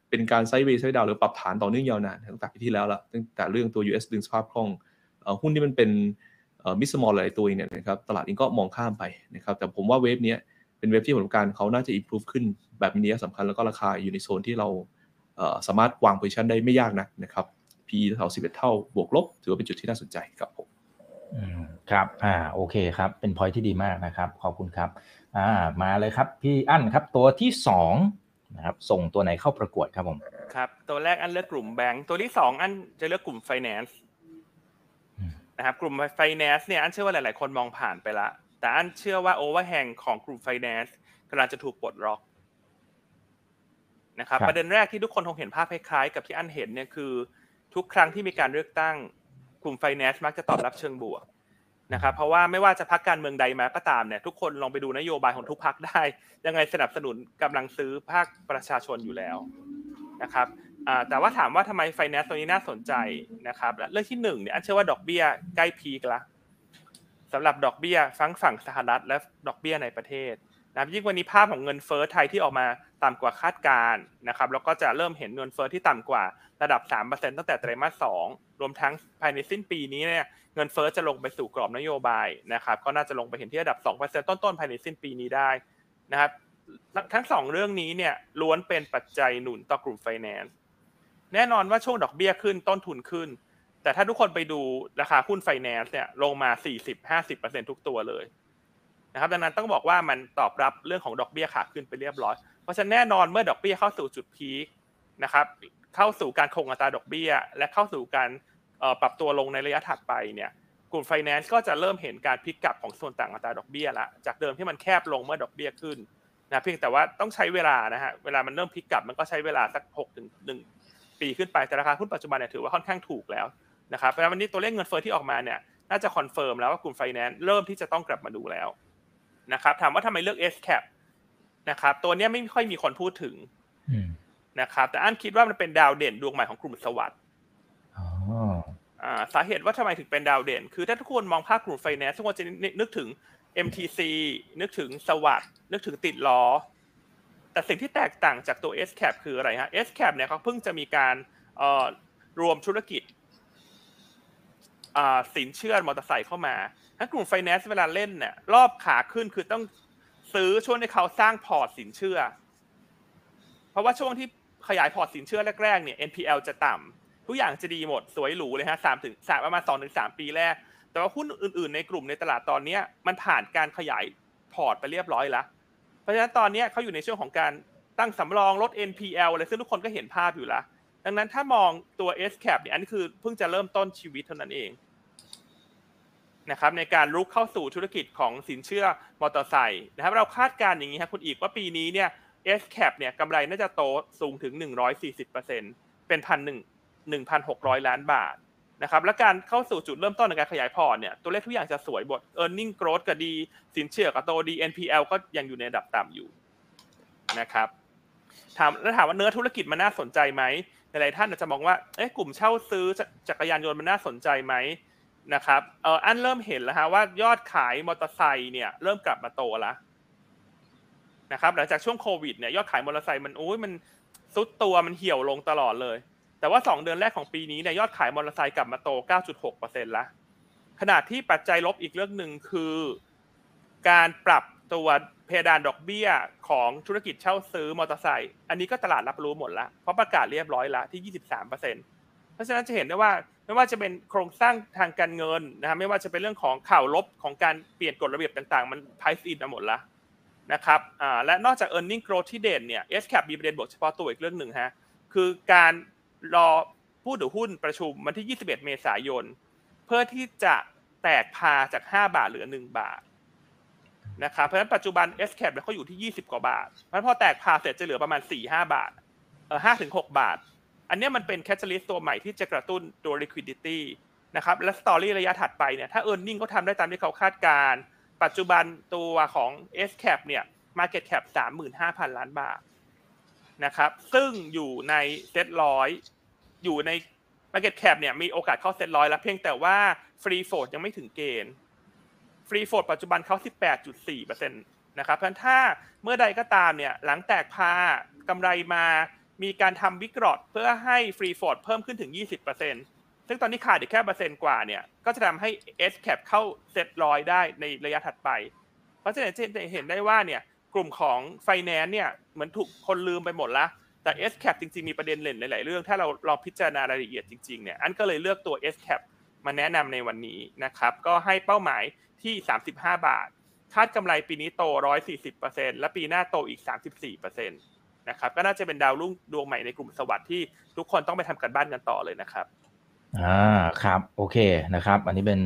เป็นการ sideway side down หรือปรับฐานต่อเนื่องยาวนานตั้งแต่ปีที่แล้วละตั้งแต่เรื่องตัว US ดึงสภาพคล่องหุ้นที่มันเป็นมิสมอลหลายตัวเนี่ยนะครับตลาดเองก็มองข้ามไปนะครับแต่ผมว่าเวฟนี้เป็นเวฟที่ผลการเขาน่าจะอิ p พ o v ขึ้นแบบนี้สำคัญแล้วก็ราคาอยู่ในโซนที่เรา สามารถวางโพซิชันได้ไม่ยากนักนะครับ PE เท่า11 เท่าบวกลบ ถือว่าเป็นจุดที่น่าสนใจครับผม
ครับ อ่า โอเคครับ เป็นพอยที่ดีมากนะครับ ขอบคุณครับ อ่า มาเลยครับ พี่อั้นครับ ตัวที่สองนะครับ ส่งตัวไหนเข้าประกวดครับผม
ครับ ตัวแรกอันเลือกกลุ่มแบงก์ตัวที่สองอันจะเลือกกลุ่ม finance นะครับ กลุ่ม finance เนี่ย อันเชื่อว่าหลาย ๆ คนมองผ่านไปละ แต่อันเชื่อว่า overhang ของกลุ่ม finance กำลังจะถูกปลดล็อก นะครับ
ครับ
ประเด็นแรกที่ทุกคนคงเห็นภาพคล้ายๆกับที่อันเห็นเนี่ยคือ ทุกครั้งที่มีการเลือกตั้งกลุ่ม finance มักจะตอบรับเชิงบวกนะครับเพราะว่าไม่ว่าจะพักการเมืองใดมาก็ตามเนี่ยทุกคนลองไปดูนโยบายของทุกพักได้ ยังไงสนับสนุนกำลังซื้อภาคประชาชนอยู่แล้วนะครับอ่าแต่ว่าถามว่าทำไม finance ตัวนี้น่าสนใจนะครับและเรื่องที่หนึ่งเนี่ยอันเชื่อว่าดอกเบี้ยใกล้พีคละสำหรับดอกเบี้ยฝั่งฝั่งสหรัฐและดอกเบี้ยในประเทศนะครับยิ่งวันนี้ภาพของเงินเฟ้อไทยที่ออกมา ต่ำกว่าคาดการณ์นะครับแล้วก็จะเริ่มเห็นเงินเฟ้อที่ต่ำกว่าระดับ 3%ตั้งแต่ไตรมาสสองรวมทั้งภายในสิ้นปีนี้เนี่ยเงินเฟ้อจะลงไปสู่กรอบนโยบายนะครับก็น่าจะลงไปเห็นที่ระดับ 2%ต้นๆภายในสิ้นปีนี้ได้นะครับทั้งสองเรื่องนี้เนี่ยล้วนเป็นปัจจัยหนุนต่อกลุ่มไฟแนนซ์แน่นอนว่าช่วงดอกเบี้ยขึ้นต้นทุนขึ้น แต่ถ้าทุกคนไปดูราคาหุ้นไฟแนนซ์เนี่ยลงมา 40-50%ทุกตัวเลยนะครับดังนั้นต้องบอกว่ามันตอบรับเรื่องของดอกเบี้ยขาขึ้นไปเรียบร้อย ราะฉะนั้นแน่นอนเมื่อดอกเบี้ยเข้าสู่จุดพีคนะครับเข้าสู่การคงอัตราดอกเบี้ย และเข้าสู่การปรับตัวลงในระยะถัดไปเนี่ยกลุ่มไฟแนนซ์ก็จะเริ่มเห็นการพลิกกลับของส่วนต่างอัตราดอกเบี้ยละจากเดิมที่มันแคบลงเมื่อดอกเบี้ยขึ้นนะเพียงแต่ว่าต้องใช้เวลานะฮะเวลามันเริ่มพลิกกลับมันก็ใช้เวลาสักหกถึงหนึ่งปีขึ้นไปแต่ราคาหุ้นปัจจุบันเนี่ยถือว่าค่อนข้างถูกแล้วนะครับเพราะฉะนั้นวันนี้ตัวเลขเงินเฟ้อที่ออกมาเนี่ยน่าจะ confirm แล้วว่ากลุ่มไฟแนนซ์เริ่มที่จะต้องกลับมาดูแล้วนะครับถามว่าทำไมเลือก SCAP นะครับ ตัวนี้ไม่ค่อยมีคนพูดถึงนะครับ แต่อันคิดว่ามันเป็นดาวเด่นดวงใหม่ของกลุ่มสวัสดิ์สาเหตุว่าทำไมถึงเป็นดาวเด่น คือถ้าทุกคนมองภาพกลุ่มไฟแนนซ์ทุกคนจะนึกถึง MTC นึกถึงสวัสดิ์นึกถึงติดล้อ แต่สิ่งที่แตกต่างจากตัว S cap คืออะไรฮะ S cap เนี่ยเขาเพิ่งจะมีการรวมธุรกิจสินเชื่อมอเตอร์ไซค์เข้ามาถ้ากลุ่มไฟแนนซ์เวลาเล่นเนี่ยรอบขาขึ้นคือต้อง ซื้อช่วงที่เขาสร้างพอร์ตสินเชื่อ เพราะว่าช่วงที่ขยายพอร์ตสินเชื่อแรกๆเนี่ย NPL จะต่ำทุกอย่างจะดีหมดสวยหรูเลยฮะสามถึงสามประมาณสองถึงสามปีแรก แต่ว่าหุ้นอื่นๆ ในกลุ่มในตลาดตอนนี้มันผ่านการขยายพอร์ตไปเรียบร้อยแล้ว เพราะฉะนั้นตอนนี้เขาอยู่ในช่วงของการตั้งสำรองลด NPL อะไรซึ่งทุกคนก็เห็นภาพอยู่แล้วดังนั้นถ้า มองตัว SCAP เนี่ยอันนี้คือเพิ่งจะเริ่มต้นชีวิตเท่านั้นเอง นะครับในการลุกเข้าสู่ธุรกิจของสินเชื่อมอเตอร์ไซค์นะครับเราคาดการณ์อย่างนี้ครับคุณอีกว่าปีนี้เนี่ย S cap เนี่ยกำไรน่าจะโตสูงถึง 140%เป็นพันหนึ่งหนึ่งพันหกร้อยล้านบาทนะครับและการเข้าสู่จุดเริ่มต้นในการขยายพอร์ตเนี่ยตัวเลขทุกอย่างจะสวยบท e a r n i n g growth ก็ดี สินเชื่อก็โตดี NPL ก็ยังอยู่ในระดับต่ำอยู่นะครับถามแล้วถามว่าเนื้อธุรกิจมันน่าสนใจไหมหลายท่านอาจจะมองว่าเอ๊ะกลุ่มเช่าซื้อจักรยานยนต์มันน่าสนใจไหม นะครับเอออันเริ่มเห็นแล้วฮะว่ายอดขายมอเตอร์ไซค์เนี่ยเริ่มกลับมาโตแล้วนะครับหลังจากช่วงโควิดเนี่ยยอดขายมอเตอร์ไซค์มันโอ้ยมันซุดตัวมันเหี่ยวลงตลอดเลย แต่ว่า 2 เดือนแรกของปีนี้เนี่ยยอดขายมอเตอร์ไซค์กลับมาโต 9.6%ละขณะที่ปัจจัยลบอีกเรื่องหนึ่งคือ การปรับตัวเพดานดอกเบี้ยของธุรกิจเช่าซื้อมอเตอร์ไซค์อันนี้ก็ตลาดรับรู้หมดแล้วเพราะประกาศเรียบร้อยแล้วที่ 23%เพราะฉะนั้นจะเห็นได้ว่า ไม่ว่าจะเป็นโครงสร้างทางการเงินนะครับไม่ว่าจะเป็นเรื่องของข่าวลบของการเปลี่ยนกฎระเบียบต่างๆ มันพซ์อินมาหมดล้วนะครับอ่าและนอกจาก e a r n i n g growth ที่เด่นเนี่ย S cap มีประเด็นบวกเฉพาะตัวอีกเรื่องหนึ่งฮะคือการรอผู้ถือหุ้นประชุมวันที่ 21 เมษายน เพื่อที่จะแตกพาจาก 5 บาทเหลือ 1 บาทนะครับเพราะฉะนั้นปัจจุบัน S cap เขาอยู่ที่ 20 กว่าบาทเพราะพอแตกพาเสร็จจะเหลือประมาณ 4-5 บาทเออ5ถึง6บาท อันนี้มันเป็นแคตตาลิสต์ตัวใหม่ที่จะกระตุ้นตัว liquidity นะครับและสตอรี่ระยะถัดไปเนี่ยถ้า e a r n i n g เขาทำได้ตามที่เขาคาดการ ปัจจุบันตัวของ S cap เนี่ย market cap 35,000 ล้านบาทนะครับซึ่งอยู่ในเซ็ตร้อยอยู่ใน market cap เนี่ยมีโอกาสเข้าเซ็ตร้อยแล้วเพียงแต่ว่า free float ยังไม่ถึงเกณฑ์ free float ปัจจุบันเขา18.4%นะครับเพราะถ้าเมื่อใดก็ตามเนี่ยหลังแตกพาร์กำไรมา มีการทำ big lot เพื่อให้ free float เพิ่มขึ้นถึง 20%ซึ่งตอนนี้ขาดอีกแค่เปอร์เซ็นต์กว่าเนี่ย ก็จะทำให้ S cap เข้าเซ็ตร้อยได้ในระยะถัดไป เพราะฉะนั้นจะเห็นได้ว่าเนี่ยกลุ่มของไฟแนนซ์เนี่ยเหมือนถูกคนลืมไปหมดละแต่ SCAP จริงๆ มีประเด็นเล่นหลาย ๆ เรื่อง ถ้าเราลองพิจารณารายละเอียดจริง ๆ เนี่ย อันก็เลยเลือกตัว S cap มาแนะนำในวันนี้นะครับ ก็ให้เป้าหมายที่ 35 บาท คาดกำไรปีนี้โต 140%และปีหน้าโตอีก 34% นนะครับก็น่าจะเป็นดาวรุ่งดวงใหม่ในกลุ่มสวัสด์ที่ทุกคนต้องไปทำกันบ้านกันต่อเลยนะครับ
อ่าครับโอเคนะครับ อันนี้เป็น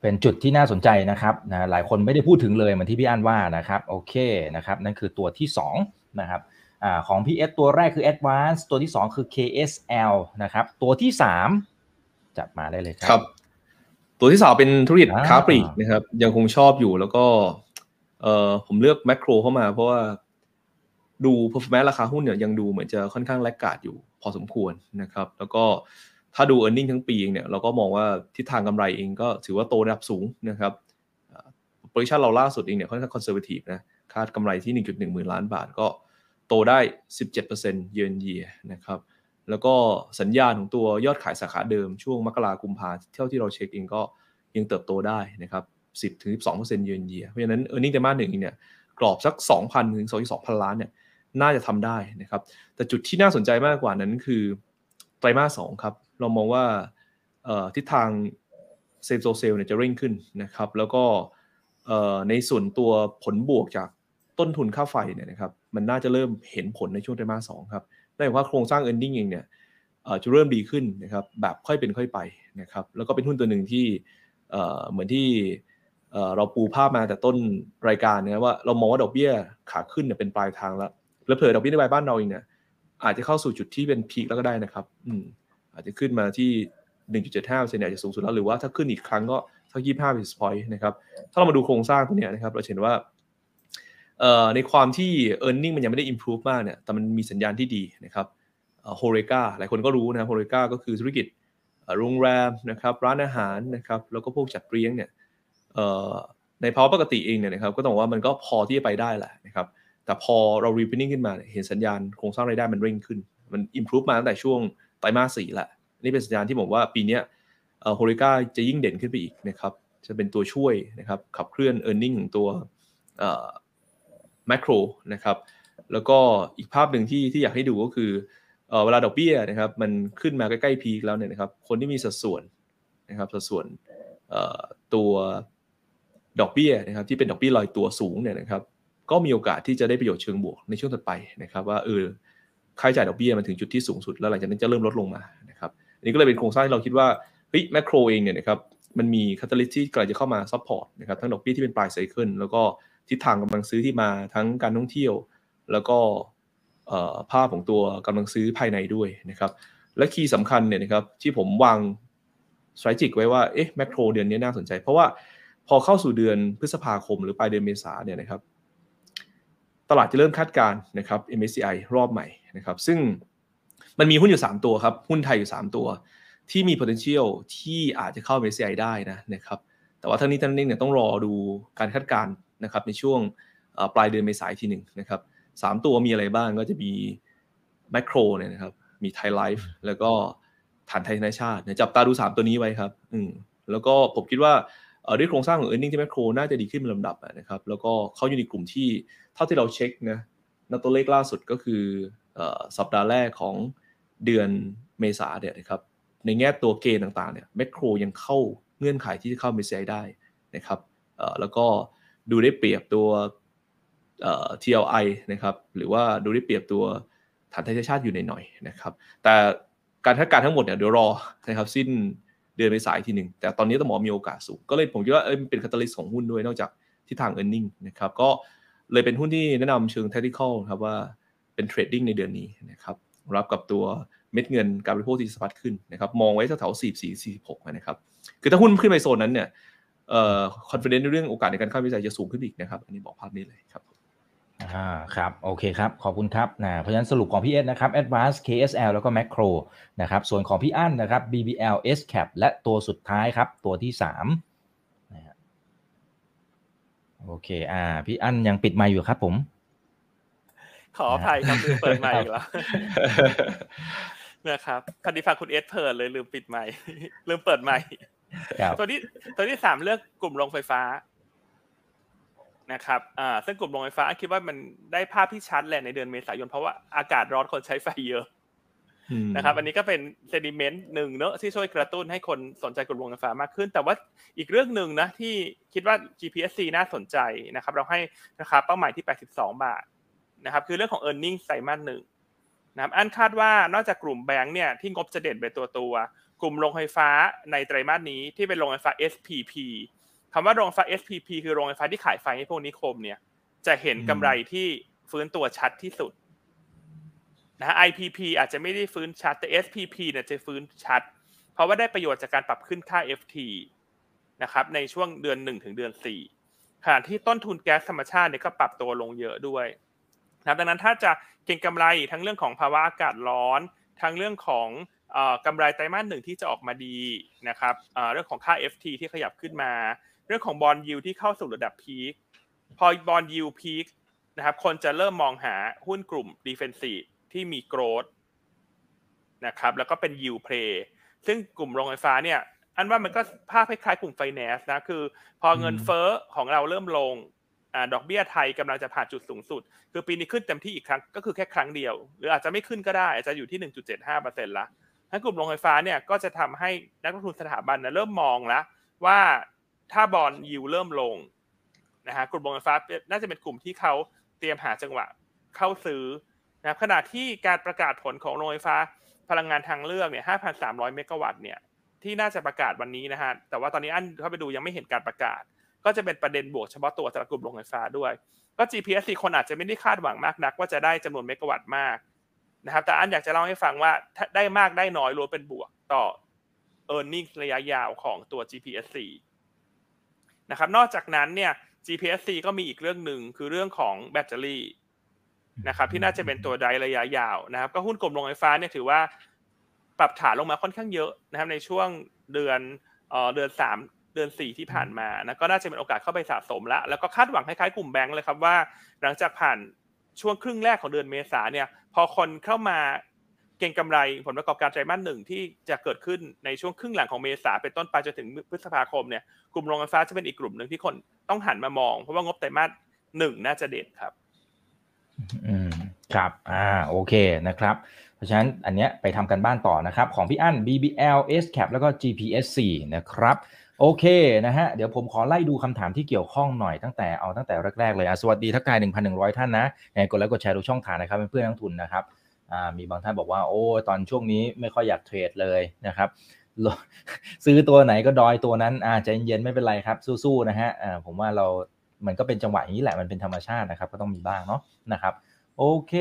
เป็นจุดที่น่าสนใจนะครับนะหลายคนไม่ได้พูดถึงเลยเหมือนที่พี่อั้นว่านะครับโอเคนะครับนั่นคือตัวที่2นะครับอ่าของ PS ตัวแรกคือ Advance ตัวที่ 2 คือ KSL นะครับตัวที่ 3 จัดมาได้เลยครั
ครับ ตัวที่สามเป็นธุรกิจ
อ่า
ค้าปลีกนะครับยังคงชอบอยู่แล้วก็เอ่อผมเลือกแม c โครเข้ามาเพราะว่า ดู performance ราคาหุ้นเนี่ยยังดูเหมือนจะค่อนข้าง laggard อยู่พอสมควรนะครับ แล้วก็ถ้าดู e a r n i n g ทั้งปีเองเนี่ยเราก็มองว่าทิศทางกำไรเองก็ถือว่าโตระดับสูงนะครับ projection เราล่าสุดเองเนี่ยค่อนข้างคอนเซอร์ a t ทีฟนะคาดกำไรที่ 1.1 หมื่นล้านบาทก็โตได้ 17%เยือนเยียนะครับ แล้วก็สัญญาณของตัวยอดขายสาขาเดิมช่วงมกรากุมภาเท่าที่เราเช็คเองก็ยังเติบโตได้นะครับ 10ถึง12%เยือนเยียเพราะฉะนั้น e a r n i n g ไตรมาสหนึ่งเนี่ยกรอบสัก 2,000 ถึง2,200 ล้านเนี่ย น่าจะทำได้นะครับ แต่จุดที่น่าสนใจมากกว่านั้นคือไตรมาสสองครับ เรามองว่าทิศทาง same store sales เนี่ยจะเร่งขึ้นนะครับ แล้วก็ในส่วนตัวผลบวกจากต้นทุนค่าไฟเนี่ยนะครับมันน่าจะเริ่มเห็นผลในช่วงไตรมาสสองครับได้ว่าโครงสร้าง e a r n i n g เองเนี่ยจะเริ่มดีขึ้นนะครับแบบค่อยเป็นค่อยไปนะครับแล้วก็เป็นหุ้นตัวหนึ่งที่เหมือนที่เราปูภาพมาแต่ต้นรายการนะว่าเรามองว่าดอกเบี้ยขาขึ้นเนี่ยเป็นปลายทางแล้ว แล้วเผื่อดอกเบี้ยนโยบายบ้านเราเองเนี่ยอาจจะเข้าสู่จุดที่เป็นพีคแล้วก็ได้นะครับ อืมอาจจะขึ้นมาที่1.75เซนอาจจะสูงสุดแล้วหรือว่าถ้าขึ้นอีกครั้งก็สัก25 basis point นะครับ ถ้าเรามาดูโครงสร้างตัวเนี้ยนะครับ เราเห็นว่าเอ่อในความที่ e a r n i n g มันยังไม่ได้ improve มากเนี่ย แต่มันมีสัญญาณที่ดีนะครับโฮเรกาหลายคนก็รู้นะโฮเรกาก็คือธุรกิจโรงแรมนะครับ ร้านอาหารนะครับ แล้วก็พวกจัดเลี้ยงเนี่ยในภาวะปกติเองเนี่ยนะครับ ก็ต้องว่ามันก็พอที่จะไปได้แหละนะครับ แต่พอเรา reopening ขึ้นมาเห็นสัญญาณโครงสร้างรายได้มันเร่งขึ้น มัน improve มาตั้งแต่ช่วงไตรมาสสี่ละนี่เป็นสัญญาณที่ผมว่าปีนี้โฮเรกาจะยิ่งเด่นขึ้นไปอีกนะครับจะเป็นตัวช่วยนะครับขับเคลื่อน e a r n i n g ของตัวแมคโครนะครับแล้วก็อีกภาพหนึ่งที่ที่อยากให้ดูก็คือเวลาดอกเบี้ยนะครับมันขึ้นมาใกล้ๆพีคแล้วเนี่ยนะครับคนที่มีสัดส่วนนะครับสัดส่วนตัวดอกเบี้ยนะครับที่เป็นดอกเบี้ยลอยตัวสูงเนี่ยนะครับ ก็มีโอกาสที่จะได้ประโยชน์เชิงบวกในช่วงถัดไปนะครับ ว่าเออค่าใช้จ่ายดอกเบี้ยมันถึงจุดที่สูงสุดแล้วหลังจากนั้นจะเริ่มลดลงมานะครับอันนี้ก็เลยเป็นโครงสร้างที่เราคิดว่าเฮ้ยแมคโครเองเนี่ยนะครับมันมี catalyst ที่กำลังจะเข้ามา support นะครับทั้งดอกเบี้ยที่เป็นปลาย cycle แล้วก็ทิศทางกำลังซื้อที่มาทั้งการท่องเที่ยว แล้วก็ภาพของตัวกำลังซื้อภายในด้วยนะครับและ key สำคัญเนี่ยนะครับที่ผมวาง s t r a t e g ไว้ว่าเอ๊ะแมคโครเดือนนี้น่าสนใจ เพราะว่าพอเข้าสู่เดือนพฤษภาคมหรือปลายเดือนเมษาเนี่ยนะครับ ตลาดจะเริ่มคาดการณ์นะครับ MSCI รอบใหม่นะครับ ซึ่งมันมีหุ้นอยู่ 3 ตัวครับ หุ้นไทยอยู่ 3 ตัว ที่มี potential ที่อาจจะเข้า MSCI ได้นะนะครับ แต่ว่าทั้งนี้ทั้งนี้เนี่ยต้องรอดูการคาดการณ์นะครับในช่วงปลายเดือนเมษายนทีหนึ่งนะครับสามตัวมีอะไรบ้างก็จะมีแมคโครเนี่ยนะครับ มีไทยไลฟ์แล้วก็ฐานไทยธนชาติเนี่ยจับตาดู 3 ตัวนี้ไว้ครับ อืมแล้วก็ผมคิดว่า ด้วยโครงสร้างของ e a r n i n g ที่แมคโครน่าจะดีขึ้นเป็นลำดับนะครับแล้วก็เขาอยู่ในกลุ่มที่เท่าที่เราเช็คนะนัตัวเลขล่าสุดก็คืออสัปดาห์แรกของเดือนเมษาเนี่ยนะครับในแง่ตัวเกณฑ์ต่างๆเนี่ยแมคโครยังเข้าเงื่อนไขที่จะเข้า MSCI ได้นะครับแล้วก็ดูได้เปรียบตัว TLI นะครับหรือว่าดูได้เปรียบตัวฐานไทยชาติอยู่ในหน่อยนะครับแต่การคาดการณ์ทั้งหมดเนี่ยเดี๋ยวรอนะครับสิ้น เดือนเมษายนทีหนึ่งแต่ตอนนี้ต้องบอกมีโอกาสสูง ก็เลยผมคิดว่าเออมันเป็น catalyst ของหุ้นด้วยนอกจากทิศทาง e a r n i n g นะครับก็เลยเป็นหุ้นที่แนะนำเชิง technical ครับว่าเป็น trading ในเดือนนี้นะครับรับกับตัวเม็ดเงินการบริโภคที่สะพัดขึ้นนะครับมองไว้แถวๆ44 46นะครับคือถ้าหุ้นขึ้นไปโซนนั้นเนี่ยเอ่อ confidence ในเรื่องโอกาสในการเข้าวิจัยจะสูงขึ้นอีกนะครับ อันนี้บอกภาพนี้เลยครับ
อ่าครับโอเคครับ ขอบคุณครับนะเพราะฉะนั้นสรุปของพี่เอสนะครับ Advance KSL แล้วก็ Macro นะครับส่วนของพี่อั้นนะครับ BBL SCAP และตัวสุดท้ายครับ ตัวที่3นะฮะโอเคอ่าพี่อั้นยังปิดไมค์อยู่ครับผม
ขออภัยครับลืมเปิดไมค์อีกแล้วนะครับพอดีฟังคุณเอสเพิร์ดเลยลืมปิดไมค์ลืมเปิดไมค์
ครับ
ตัวที่ตัวที่สามเลือกกลุ่มโรงไฟฟ้า นะครับอ่าซึ่งกลุ่มโรงไฟฟ้าคิดว่ามันได้ภาพที่ชัดแหละในเดือนเมษายน เพราะว่าอากาศร้อนคนใช้ไฟเยอะนะครับอันนี้ก็เป็นเซนิเมนต์หนึ่งเนอะที่ช่วยกระตุ้นให้คนสนใจกลุ่มโรงไฟฟ้ามากขึ้น แต่ว่าอีกเรื่องหนึ่งนะที่คิดว่า GPSC น่าสนใจนะครับ เราให้ราคาเป้าหมายที่ 82 บาทนะครับ คือเรื่องของ e a r n i n g ไตรมาสหนึ่งนะครับอันคาดว่านอกจากกลุ่มแบงก์เนี่ยที่งบจะเด่นเป็นตัวตัว กลุ่มโรงไฟฟ้าในไตรมาสนี้ที่เป็นโรงไฟฟ้า SPP คำว่าโรงไฟฟ้า SPP คือโรงไฟฟ้าที่ขายไฟให้พวกนิคมเนี่ย จะเห็นกำไรที่ฟื้นตัวชัดที่สุดนะ IPP อาจจะไม่ได้ฟื้นชัด แต่ SPP เนี่ยจะฟื้นชัด เพราะว่าได้ประโยชน์จากการปรับขึ้นค่า FT นะครับ ในช่วงเดือน1ถึงเดือน4ขณะที่ต้นทุนแก๊สธรรมชาติเนี่ยก็ปรับตัวลงเยอะด้วยนะดังนั้นถ้าจะเก็งกำไรทั้งเรื่องของภาวะอากาศร้อน ทั้งเรื่องของกำไรไตรมาสหนึ่งที่จะออกมาดีนะครับเรื่องของค่า FT ที่ขยับขึ้นมา เรื่องของบอลยูที่เข้าสู่ระดับพีคพอบอลยูพีคนะครับ คนจะเริ่มมองหาหุ้นกลุ่ม defensive ที่มีโกรดนะครับ แล้วก็เป็นยูเพลซึ่งกลุ่มโรงไฟฟ้าเนี่ย อันว่ามันก็ภาพคล้ายๆกลุ่มไฟแนนซ์นะ คือ พอเงินเฟ้อของเราเริ่มลงอดอกเบี้ยไทยกำลังจะผ่านจุดสูงสุด คือปีนี้ขึ้นเต็มที่อีกครั้งก็คือแค่ครั้งเดียว หรืออาจจะไม่ขึ้นก็ได้ อาจจะอยู่ที่ 1.75%ละทั้งกลุ่มโรงไฟฟ้าเนี่ยก็จะทำให้นักลงทุนสถาบันนะเริ่มมองแล้วว่า ถ้าบอลยิวเริ่มลงนะฮะกลุ่มโรงไฟฟ้าน่าจะเป็นกลุ่มที่เขาเตรียมหาจังหวะเข้าซื้อนะขณะที่การประกาศผลของโรงไฟฟ้าพลังงานทางเลือกเนี่ย 5,300 เมกะวัตต์เนี่ยที่น่าจะประกาศวันนี้นะฮะ แต่ว่าตอนนี้อันเข้าไปดูยังไม่เห็นการประกาศ ก็จะเป็นประเด็นบวกเฉพาะตัวสำหรับกลุ่มโรงไฟฟ้าด้วย ก็ GPSC คนอาจจะไม่ได้คาดหวังมากนัก ว่าจะได้จำนวนเมกะวัตต์มากนะครับ แต่อันอยากจะเล่าให้ฟังว่าได้มากได้น้อยล้วนเป็นบวกต่อ e a r n i n g ระยะยาวของตัว GPSC นะครับ นอกจากนั้นเนี่ย GPSC ก็มีอีกเรื่องหนึ่งคือเรื่องของแบตเตอรี่นะครับ ที่น่าจะเป็นตัวไดระยะยาวนะครับ ก็หุ้นกลุ่มโรงไฟฟ้าเนี่ยถือว่าปรับฐานลงมาค่อนข้างเยอะนะครับ ในช่วงเดือนเอ่อเดือนสามเดือนสี่ที่ผ่านมานะก็น่าจะเป็นโอกาสเข้าไปสะสมล้วแล้วก็คาดหวังคล้ายๆกลุ่มแบงก์เลยครับว่า หลังจากผ่านช่วงครึ่งแรกของเดือนเมษาเนี่ย พอคนเข้ามา เก็งกำไรผลประกอบการไตรมาสหนึ่งที่จะเกิดขึ้นในช่วงครึ่งหลังของเมษาเป็นต้นไปจนถึงพฤษภาคมเนี่ยกลุ่มโรงไฟฟ้าจะเป็นอีกกลุ่มหนึ่งที่คนต้องหันมามอง เพราะว่างบไตรมาสหนึ่งน่าจะเด่นครับ
อืมครับอ่าโอเคนะครับ เพราะฉะนั้นอันเนี้ยไปทำกันบ้านต่อนะครับ ของพี่อั้น BBL SCAP แล้วก็ GPSC นะครับโอเคนะฮะเดี๋ยวผมขอไล่ดูคำถามที่เกี่ยวข้องหน่อยตั้งแต่เอาตั้งแต่แรกๆเลยอะสวัสดีทักทาย1,100 ท่านนะกดไลค์กดแชร์ทุกช่องทางนะครับเพื่อนนักทุนนะครับ มีบางท่านบอกว่าโอ้ตอนช่วงนี้ไม่ค่อยอยากเทรดเลยนะครับ ซื้อตัวไหนก็ดอยตัวนั้นอ่าใจเย็นไม่เป็นไรครับ สู้ๆนะฮะอ่าผมว่าเรา มันก็เป็นจังหวะอย่างนี้แหละมันเป็นธรรมชาตินะครับ ก็ต้องมีบ้างเนาะนะครับ โอเค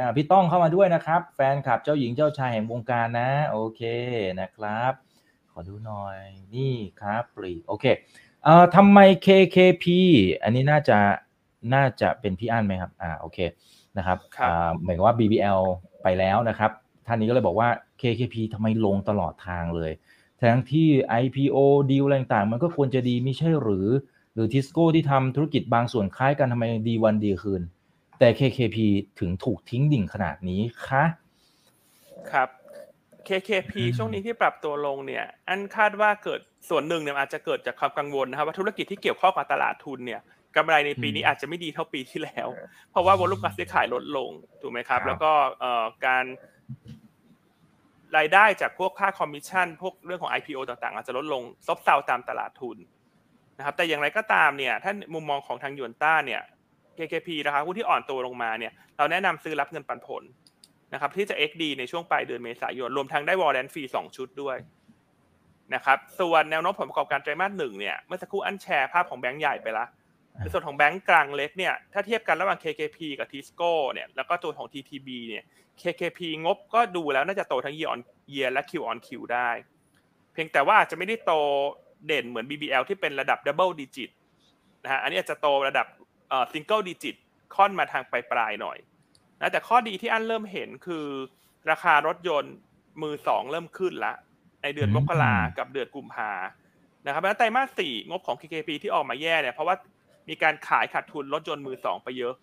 อ่าพี่ต้องเข้ามาด้วยนะครับ แฟนคลับเจ้าหญิงเจ้าชายแห่งวงการนะ โอเคนะครับ ขอดูหน่อยนี่ครับปลีโอเคเอ่อทำไม KKP อันนี้น่าจะน่าจะเป็นพี่อั้นไหมครับ อ่า โอเค นะครับ อ่า หมายว่า BBL ไปแล้วนะครับ ท่านนี้ก็เลยบอกว่า KKP ทำไมลงตลอดทางเลย ทั้งที่ IPO ดีลอะไรต่างๆมันก็ควรจะดีไม่ใช่หรือ หรือทิสโก้ที่ทำธุรกิจบางส่วนคล้ายกันทำไมดีวันดีคืน แต่ KKP ถึงถูกทิ้งดิ่งขนาดนี้คะ
ครับ KKP ช่วงนี้ที่ปรับตัวลงเนี่ย อันคาดว่าเกิดส่วนหนึ่งเนี่ยอาจจะเกิดจากความกังวลนะครับว่าธุรกิจที่เกี่ยวข้องกับตลาดทุนเนี่ย กำไรในปีนี้อาจจะไม่ดีเท่าปีที่แล้ว เพราะว่า volume การซื้อขายลดลงถูกไหมครับ แล้วก็การรายได้จากพวกค่าคอมมิชชั่น พวกเรื่องของ IPO ต่างๆ อาจจะลดลงซบเซาตามตลาดทุนนะครับ แต่อย่างไรก็ตามเนี่ย ถ้ามุมมองของทางหยวนต้าเนี่ย KKP นะครับหุ้นที่อ่อนตัวลงมาเนี่ย เราแนะนำซื้อรับเงินปันผลนะครับ ที่จะ XD ในช่วงปลายเดือนเมษายน รวมทั้งได้วอร์เรนฟรีสองชุดด้วยนะครับ ส่วนแนวโน้มผลประกอบการไตรมาสหนึ่งเนี่ย เมื่อสักครู่อันแชร์ภาพของแบงก์ใหญ่ไปละ ในส่วนของแบงก์กลางเล็กเนี่ยถ้าเทียบกันระหว่าง KKP กับ Tisco เนี่ยแล้วก็ตัวของ TTB เนี่ย KKP งบก็ดูแล้วน่าจะโตทั้ง year on year และ Q on Q ได้ เพียงแต่ว่าอาจจะไม่ได้โตเด่นเหมือน BBL ที่เป็นระดับ double digit นะฮะอันนี้อาจจะโตระดับ single digit ค่อนมาทางปลายๆหน่อยนะแต่ข้อดีที่อันเริ่มเห็นคือราคารถยนต์มือสองเริ่มขึ้นละในเดือนมกรากับเดือนกุมภานะครับแล้วไตรมาสสี่งบของ KKP ที่ออกมาแย่เนี่ยเพราะว่า มีการขายขาดทุนรถยนต์มือสองไปเยอะ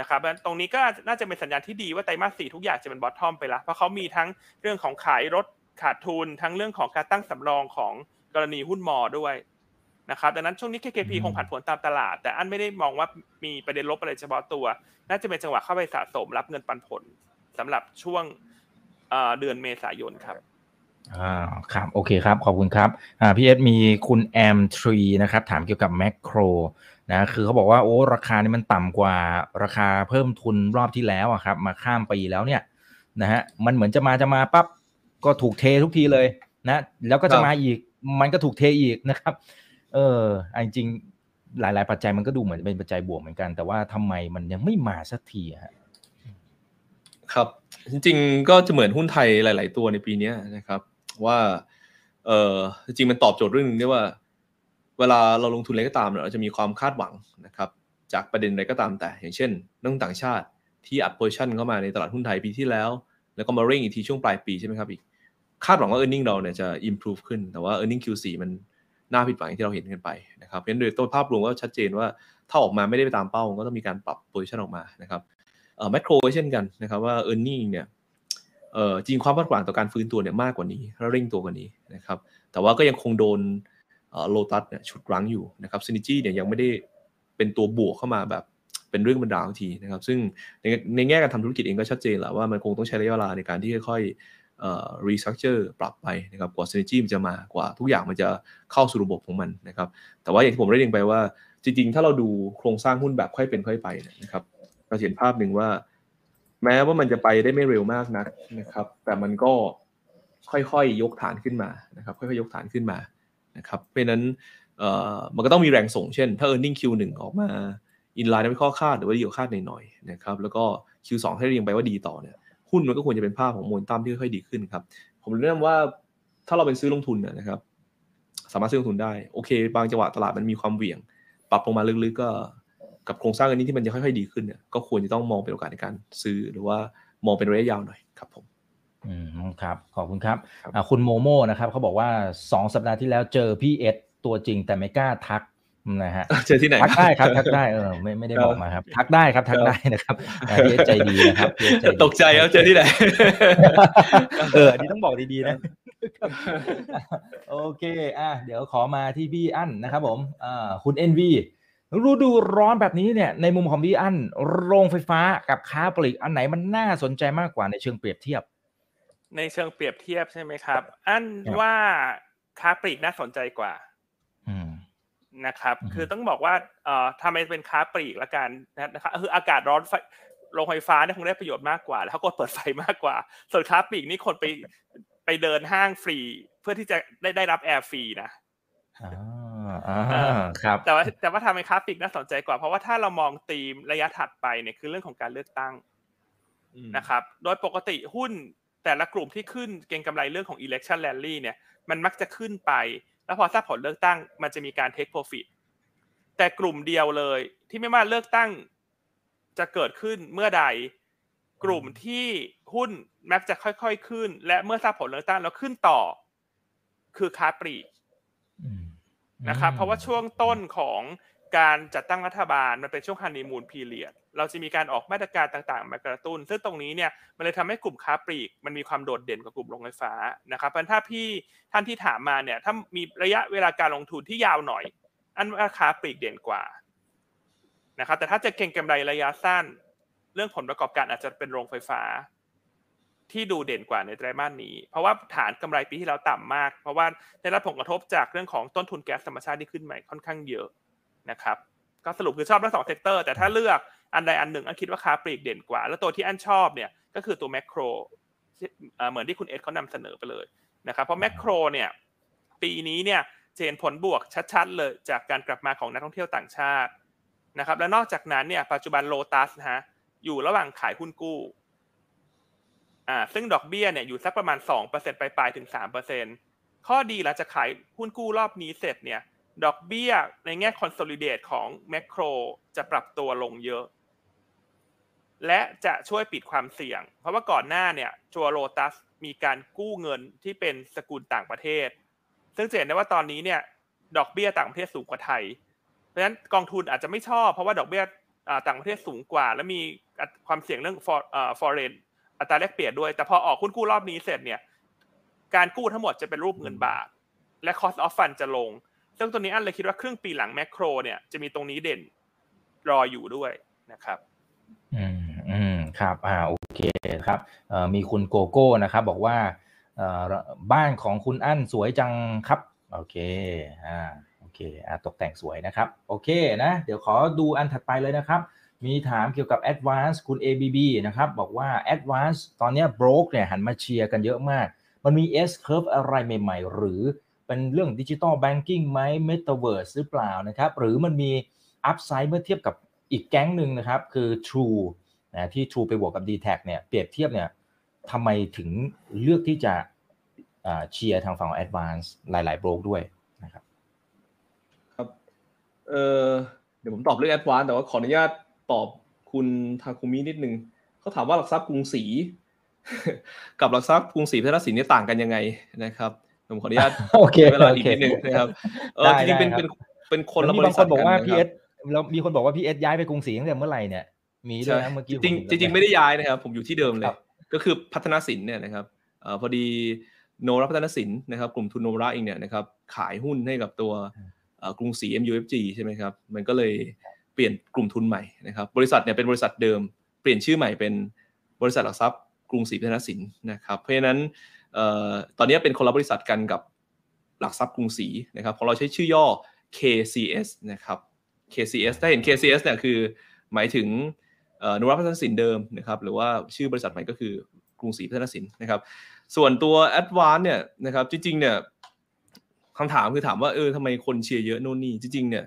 นะครับตรงนี้ก็น่าจะเป็นสัญญาณที่ดีว่าไตรมาสสี่ทุกอย่างจะเป็นบอททอมไปละเพราะเขามีทั้งเรื่องของขายรถขาดทุน ทั้งเรื่องของการตั้งสำรองของกรณีหุ้นมอด้วยนะครับดังนั้นช่วงนี้ KKP คงผันผวนตามตลาด แต่อันไม่ได้มองว่ามีประเด็นลบอะไรเฉพาะตัว น่าจะเป็นจังหวะเข้าไปสะสมรับเงินปันผลสำหรับช่วงเดือนเมษายนครับ
อ่าครับโอเคครับ ขอบคุณครับอ่าพี่เอสมีคุณแอมทรีนะครับ ถามเกี่ยวกับแมคโครนะคือเขาบอกว่าโอ้ราคานี่มันต่ำกว่าราคาเพิ่มทุนรอบที่แล้วอะครับ มาข้ามปีแล้วเนี่ยนะฮะมันเหมือนจะมาจะมาปั๊บก็ถูกเททุกทีเลยนะแล้วก็จะมาอีกมันก็ถูกเทอีกนะครับ เอออันจริงหลาย ๆ ปัจจัยมันก็ดูเหมือนเป็นปัจจัยบวกเหมือนกัน แต่ว่าทำไมมันยังไม่มาสักทีฮะ
ครับ จริง ๆ ก็จะเหมือนหุ้นไทยหลาย ๆ ตัวในปีนี้นะครับ ว่าเออจริงมันตอบโจทย์เรื่องนึงได้ว่า เวลาเราลงทุนอะไรก็ตามเราจะมีความคาดหวังนะครับ จากประเด็นอะไรก็ตามแต่ อย่างเช่นนักต่างชาติที่อัด position เข้ามาในตลาดหุ้นไทยปีที่แล้ว แล้วก็มาเร่งอีกทีช่วงปลายปีใช่ไหมครับอีกคาดหวังว่า e a r n i n g เราเนี่ยจะ improve ขึ้น แต่ว่า e a r n i n g Q4 มันน่าผิดหวังที่เราเห็นกันไปนะครับเพราะฉะนั้นโดยตัวภาพรวมก็ชัดเจนว่าถ้าออกมาไม่ได้ไปตามเป้าก็ต้องมีการปรับ position ออกมานะครับเอ่อแมคโครเช่นกันนะครับว่า e a r n i n g เนี่ย เออจริงความคาดหวังต่อการฟื้นตัวเนี่ยมากกว่านี้และเร่งตัวกว่านี้นะครับ แต่ว่าก็ยังคงโดนโลตัสเนี่ยฉุดรั้งอยู่นะครับ synergy เนี่ยยังไม่ได้เป็นตัวบวกเข้ามาแบบเป็นเรื่องบรรดาวทีนะครับ ซึ่งในในแง่การทำธุรกิจเองก็ชัดเจนแหละว่ามันคงต้องใช้ระยะเวลาในการที่ค่อยๆรีสตรัคเจอร์ปรับไปนะครับกว่าซินิจี้มันจะมากว่าทุกอย่างมันจะเข้าสู่ระบบของมันนะครับ แต่ว่าอย่างที่ผมได้เรียนไปว่าจริงๆ ถ้าเราดูโครงสร้างหุ้นแบบค่อยเป็นค่อยไปนะครับเราเห็นภาพหนึ่งว่า แม้ว่ามันจะไปได้ไม่เร็วมากนักนะครับ แต่มันก็ค่อยๆยกฐานขึ้นมานะครับ ค่อยๆยกฐานขึ้นมานะครับ เพราะนั้นเอ่อมันก็ต้องมีแรงส่งเช่น ถ้า e a r n i n g Q1 ออกมาอินไลน์ไม่ข้อคาดหรือว่าดีกว่าคาดหน่อยๆนะครับแล้วก็ Q2 ให้เรียงไปว่าดีต่อเนี่ยหุ้นมันก็ควรจะเป็นภาพของโมนตัมที่ค่อยๆดีขึ้นครับ ผมแนะนำว่าถ้าเราเป็นซื้อลงทุนเนี่ยนะครับ สามารถซื้อลงทุนได้ โอเค บางจังหวะตลาดมันมีความเหวี่ยง ปรับลงมาลึกๆก็ กับโครงสร้างอันนี้ที่มันจะค่อยๆดีขึ้นเนี่ยก็ควรจะต้องมองเป็นโอกาสในการซื้อหรือว่ามองเป็นระยะยาวหน่อยครับผม
อืมครับ ขอบคุณครับ
ครับ
อ่าคุณโมโมนะครับเขาบอกว่าสองสัปดาห์ที่แล้วเจอพี่เอสตัวจริงแต่ไม่กล้าทักนะฮะ
เจอที่ไหน
ทักได้ครับทักได้เออไม่ไม่ได้บอกมาครับ ทักได้ครับทักได้นะครับอ่าพี่เอสใจดีนะครับพี่เอสใจดี
ตกใจครับเจอที่ไหน
เอออันนี้ต้องบอกดีๆนะโอเคอะเดี๋ยวขอมาที่พี่อั้นนะครับผมอ่าคุณ NV ฤดูร้อนแบบนี้เนี่ยในมุมของพี่อั้นโรงไฟฟ้ากับค้าปลีกอันไหนมันน่าสนใจมากกว่าในเชิงเปรียบเทียบ
ในเชิงเปรียบเทียบใช่ไหมครับ อัน
ครับ
ว่าค้าปลีกน่าสนใจกว่า
อืม
นะครับ
อือฮึ
คือต้องบอกว่าเอ่อทำไมเป็นค้าปลีกละกันนะครับคืออากาศร้อนไฟโรงไฟฟ้าเนี่ยคงได้ประโยชน์มากกว่า แล้วเขากดเปิดไฟมากกว่า ส่วนค้าปลีกนี่คนไปไปเดินห้างฟรี เพื่อที่จะได้ได้รับแอร์ฟรีนะ
อ่าอ่า ครับ
แต่ว่าแต่ว่าทำให้ค้าปลีกน่าสนใจกว่า เพราะว่าถ้าเรามองธีมระยะถัดไปเนี่ยคือเรื่องของการเลือกตั้งนะครับ โดยปกติหุ้นแต่ละกลุ่มที่ขึ้นเก็งกำไรเรื่องของ election rally เนี่ย มันมักจะขึ้นไป แล้วพอทราบผลเลือกตั้ง มันจะมีการ take profit แต่กลุ่มเดียวเลยที่ไม่ว่าเลือกตั้งจะเกิดขึ้นเมื่อใด กลุ่มที่หุ้นมักจะค่อยๆขึ้น และเมื่อทราบผลเลือกตั้งแล้วขึ้นต่อ คือค้าปลีก
อืม
นะครับ
อืม
เพราะว่าช่วงต้นของการจัดตั้งรัฐบาลมันเป็นช่วงฮันนีมูนพีเรียดเราจะมีการออกมาตรการต่างๆ มากระตุ้น ซึ่งตรงนี้เนี่ยมันเลยทำให้กลุ่มค้าปลีก มันมีความโดดเด่นกว่ากลุ่มโรงไฟฟ้านะครับเพราะฉะนั้นถ้าพี่ท่านที่ถามมาเนี่ยถ้ามีระยะเวลาการลงทุนที่ยาวหน่อย อันว่าค้าปลีกเด่นกว่านะครับแต่ถ้าจะเก็งกำไรระยะสั้น เรื่องผลประกอบการอาจจะเป็นโรงไฟฟ้า ที่ดูเด่นกว่าในไตรมาสนี้ เพราะว่าฐานกำไรปีที่แล้วต่ำมาก เพราะว่าได้รับผลกระทบจากเรื่องของต้นทุนแก๊สธรรมชาติที่ขึ้นใหม่ค่อนข้างเยอะนะครับก็สรุปคือชอบทั้งสอง sector แต่ถ้าเลือกอันใดอันหนึ่งอันคิดว่าค้าปลีกเด่นกว่า แล้วตัวที่อันชอบเนี่ยก็คือตัวแมคโครเอ่อเหมือนที่คุณเอสเขานำเสนอไปเลยนะครับเพราะแมคโครเนี่ยปีนี้เนี่ยจะเห็นผลบวกชัดๆ เลยจากการกลับมาของนักท่องเที่ยวต่างชาตินะครับและนอกจากนั้นเนี่ยปัจจุบันโลตัสนะฮะอยู่ระหว่างขายหุ้นกู้ อ่าซึ่งดอกเบี้ยเนี่ยอยู่สักประมาณ2%ปลายๆถึง 3%ข้อดีหลังจากขายหุ้นกู้รอบนี้เสร็จเนี่ยดอกเบี้ยในแง่ consolidate ของแมคโครจะปรับตัวลงเยอะ และจะช่วยปิดความเสี่ยง เพราะว่าก่อนหน้าเนี่ยจัวโลตัสมีการกู้เงินที่เป็นสกุลต่างประเทศ ซึ่งจะเห็นได้ว่าตอนนี้เนี่ยดอกเบี้ยต่างประเทศสูงกว่าไทย เพราะฉะนั้นกองทุนอาจจะไม่ชอบเพราะว่าดอกเบี้ยต่างประเทศสูงกว่า และมีความเสี่ยงเรื่อง for อ foreign อัตราแลกเปลี่ยนด้วย แต่พอออกหุ้นกู้รอบนี้เสร็จเนี่ย การกู้ทั้งหมดจะเป็นรูปเงินบาท และ cost of fund จะลง ซึ่งตัวนี้อันเลยคิดว่าครึ่งปีหลังแมคโครเนี่ยจะมีตรงนี้เด่นรออยู่ด้วยนะครับ
อืมอืมครับ อ่า โอเคครับ เอ่อ มีคุณโกโก้นะครับ บอกว่า เอ่อ บ้านของคุณอั้นสวยจังครับ โอเค อ่า โอเค อะตกแต่งสวยนะครับ โอเคนะ เดี๋ยวขอดูอันถัดไปเลยนะครับ มีถามเกี่ยวกับ Advance คุณ ABB นะครับ บอกว่า Advance ตอนนี้ broke เนี่ยหันมาเชียร์กันเยอะมาก มันมี S curve อะไรใหม่ ๆ หรือเป็นเรื่องดิจิ t a ลแบงกิ้งไหม Metaverse หรือเปล่านะครับ หรือมันมี Upside เมื่อเทียบกับอีกแก๊งหนึ่งนะครับ คือ True นะที่ True ไปบวกกับ d t แทเนี่ยเปรียบเทียบเนี่ยทำไมถึงเลือกที่จะเชียร์ทางฝั่งของ Advance หลาย ๆ โบรกด้วยนะครับ
ครับเออเดี๋ยวผมตอบเรื่องแอดวานแต่ว่าขออนุญาต ตอบคุณทาคุมินิดนึงเขาถามว่าหลักทรัพย์กรุงศรีกับหลักทรัพย์กรุงศรีพัฒนสินเนี่ยต่างกันยังไงนะครับผมขออนุญาต
โอเค
ใช้เวลา
โอ
อีก
เค
นิดนึงนะครับเออ
ได้
จริงๆเป็น
ได้ครับ
เป็นเป็นคน
แล้
ละ
ว
บ
มีบา
ริ
งคษัท
น
บอกว่า
กัน
พี
นะค
เอ
รับ
สแล้วมีคนบอกว่าพีเอสย้ายไปกรุงศรีตั้งแต่เมื่อไหร่เนี่ยมีด้วย
ใช่
นะเมื่อกี้
จริง
ผม
ๆจริงๆไม่ได้ย้ายนะครับ ผมอยู่ที่เดิมเล
ค
ย
รับ
ก็คือพัฒนาสินเนี่ยนะครับเอ่อพอดีโนรับพัฒนสินนะครับ กลุ่มทุนโนราเองเนี่ยนะครับขายหุ้นให้กับตัวเอ่อกรุงศรี MUFG ใช่ไหมครับ มันก็เลย เปลี่ยนกลุ่มทุนใหม่นะครับ บริษัทเนี่ยเป็นบริษัทเดิม เปลี่ยนชื่อใหม่เป็นบริษัทหลักทรัพย์กรุงศรีพัฒนสินนะครับ เพราะฉะนั้นออตอนนี้เป็นคนละบริษัทกันกับหลักทรัพย์กรุงศรีนะครับของเราใช้ชื่อย่อ KCS นะครับ KCS ถ้าเห็น KCS เนี่ยคือหมายถึงนุรักษ์พัฒนสินเดิมนะครับหรือว่าชื่อบริษัทใหม่ก็คือกรุงศรีพัฒนสินนะครับ ส่วนตัว a d v a n c e เนี่ยนะครับจริงๆเนี่ยคำถามคือถามว่าเออทำไมคนเชียร์เยอะโน่นนี่จริงๆเนี่ย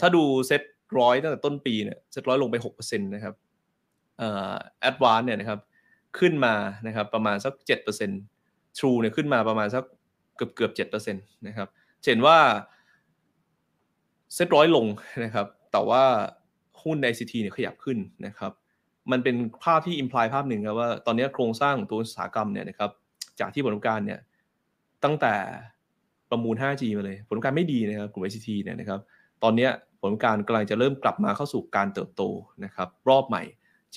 ถ้าดูเซ็ต ร้อยตั้งแต่ต้นปีเนี่ยเซ็ตร้อยลงไป6%นะครับเอ่อ a d v a n c e เนี่ยนะครับขึ้นมานะครับประมาณสัก 7% True เนี่ยขึ้นมาประมาณสักเกือบเกือบ7%นะครับเห็นว่าเซ็ตร้อยลงนะครับ แต่ว่าหุ้นใน ICT เนี่ยขยับขึ้นนะครับ มันเป็นภาพที่อิมพลายภาพหนึ่งครับว่าตอนนี้โครงสร้างของตัวอุตสาหกรรมเนี่ยนะครับจากที่ผลประกอบการเนี่ยตั้งแต่ประมูล 5G มาเลย ผลประกอบการไม่ดีนะครับกลุ่ม ICT เนี่ยนะครับ ตอนนี้ ผลการกำลังจะเริ่มกลับมาเข้าสู่การเติบโตนะครับรอบใหม่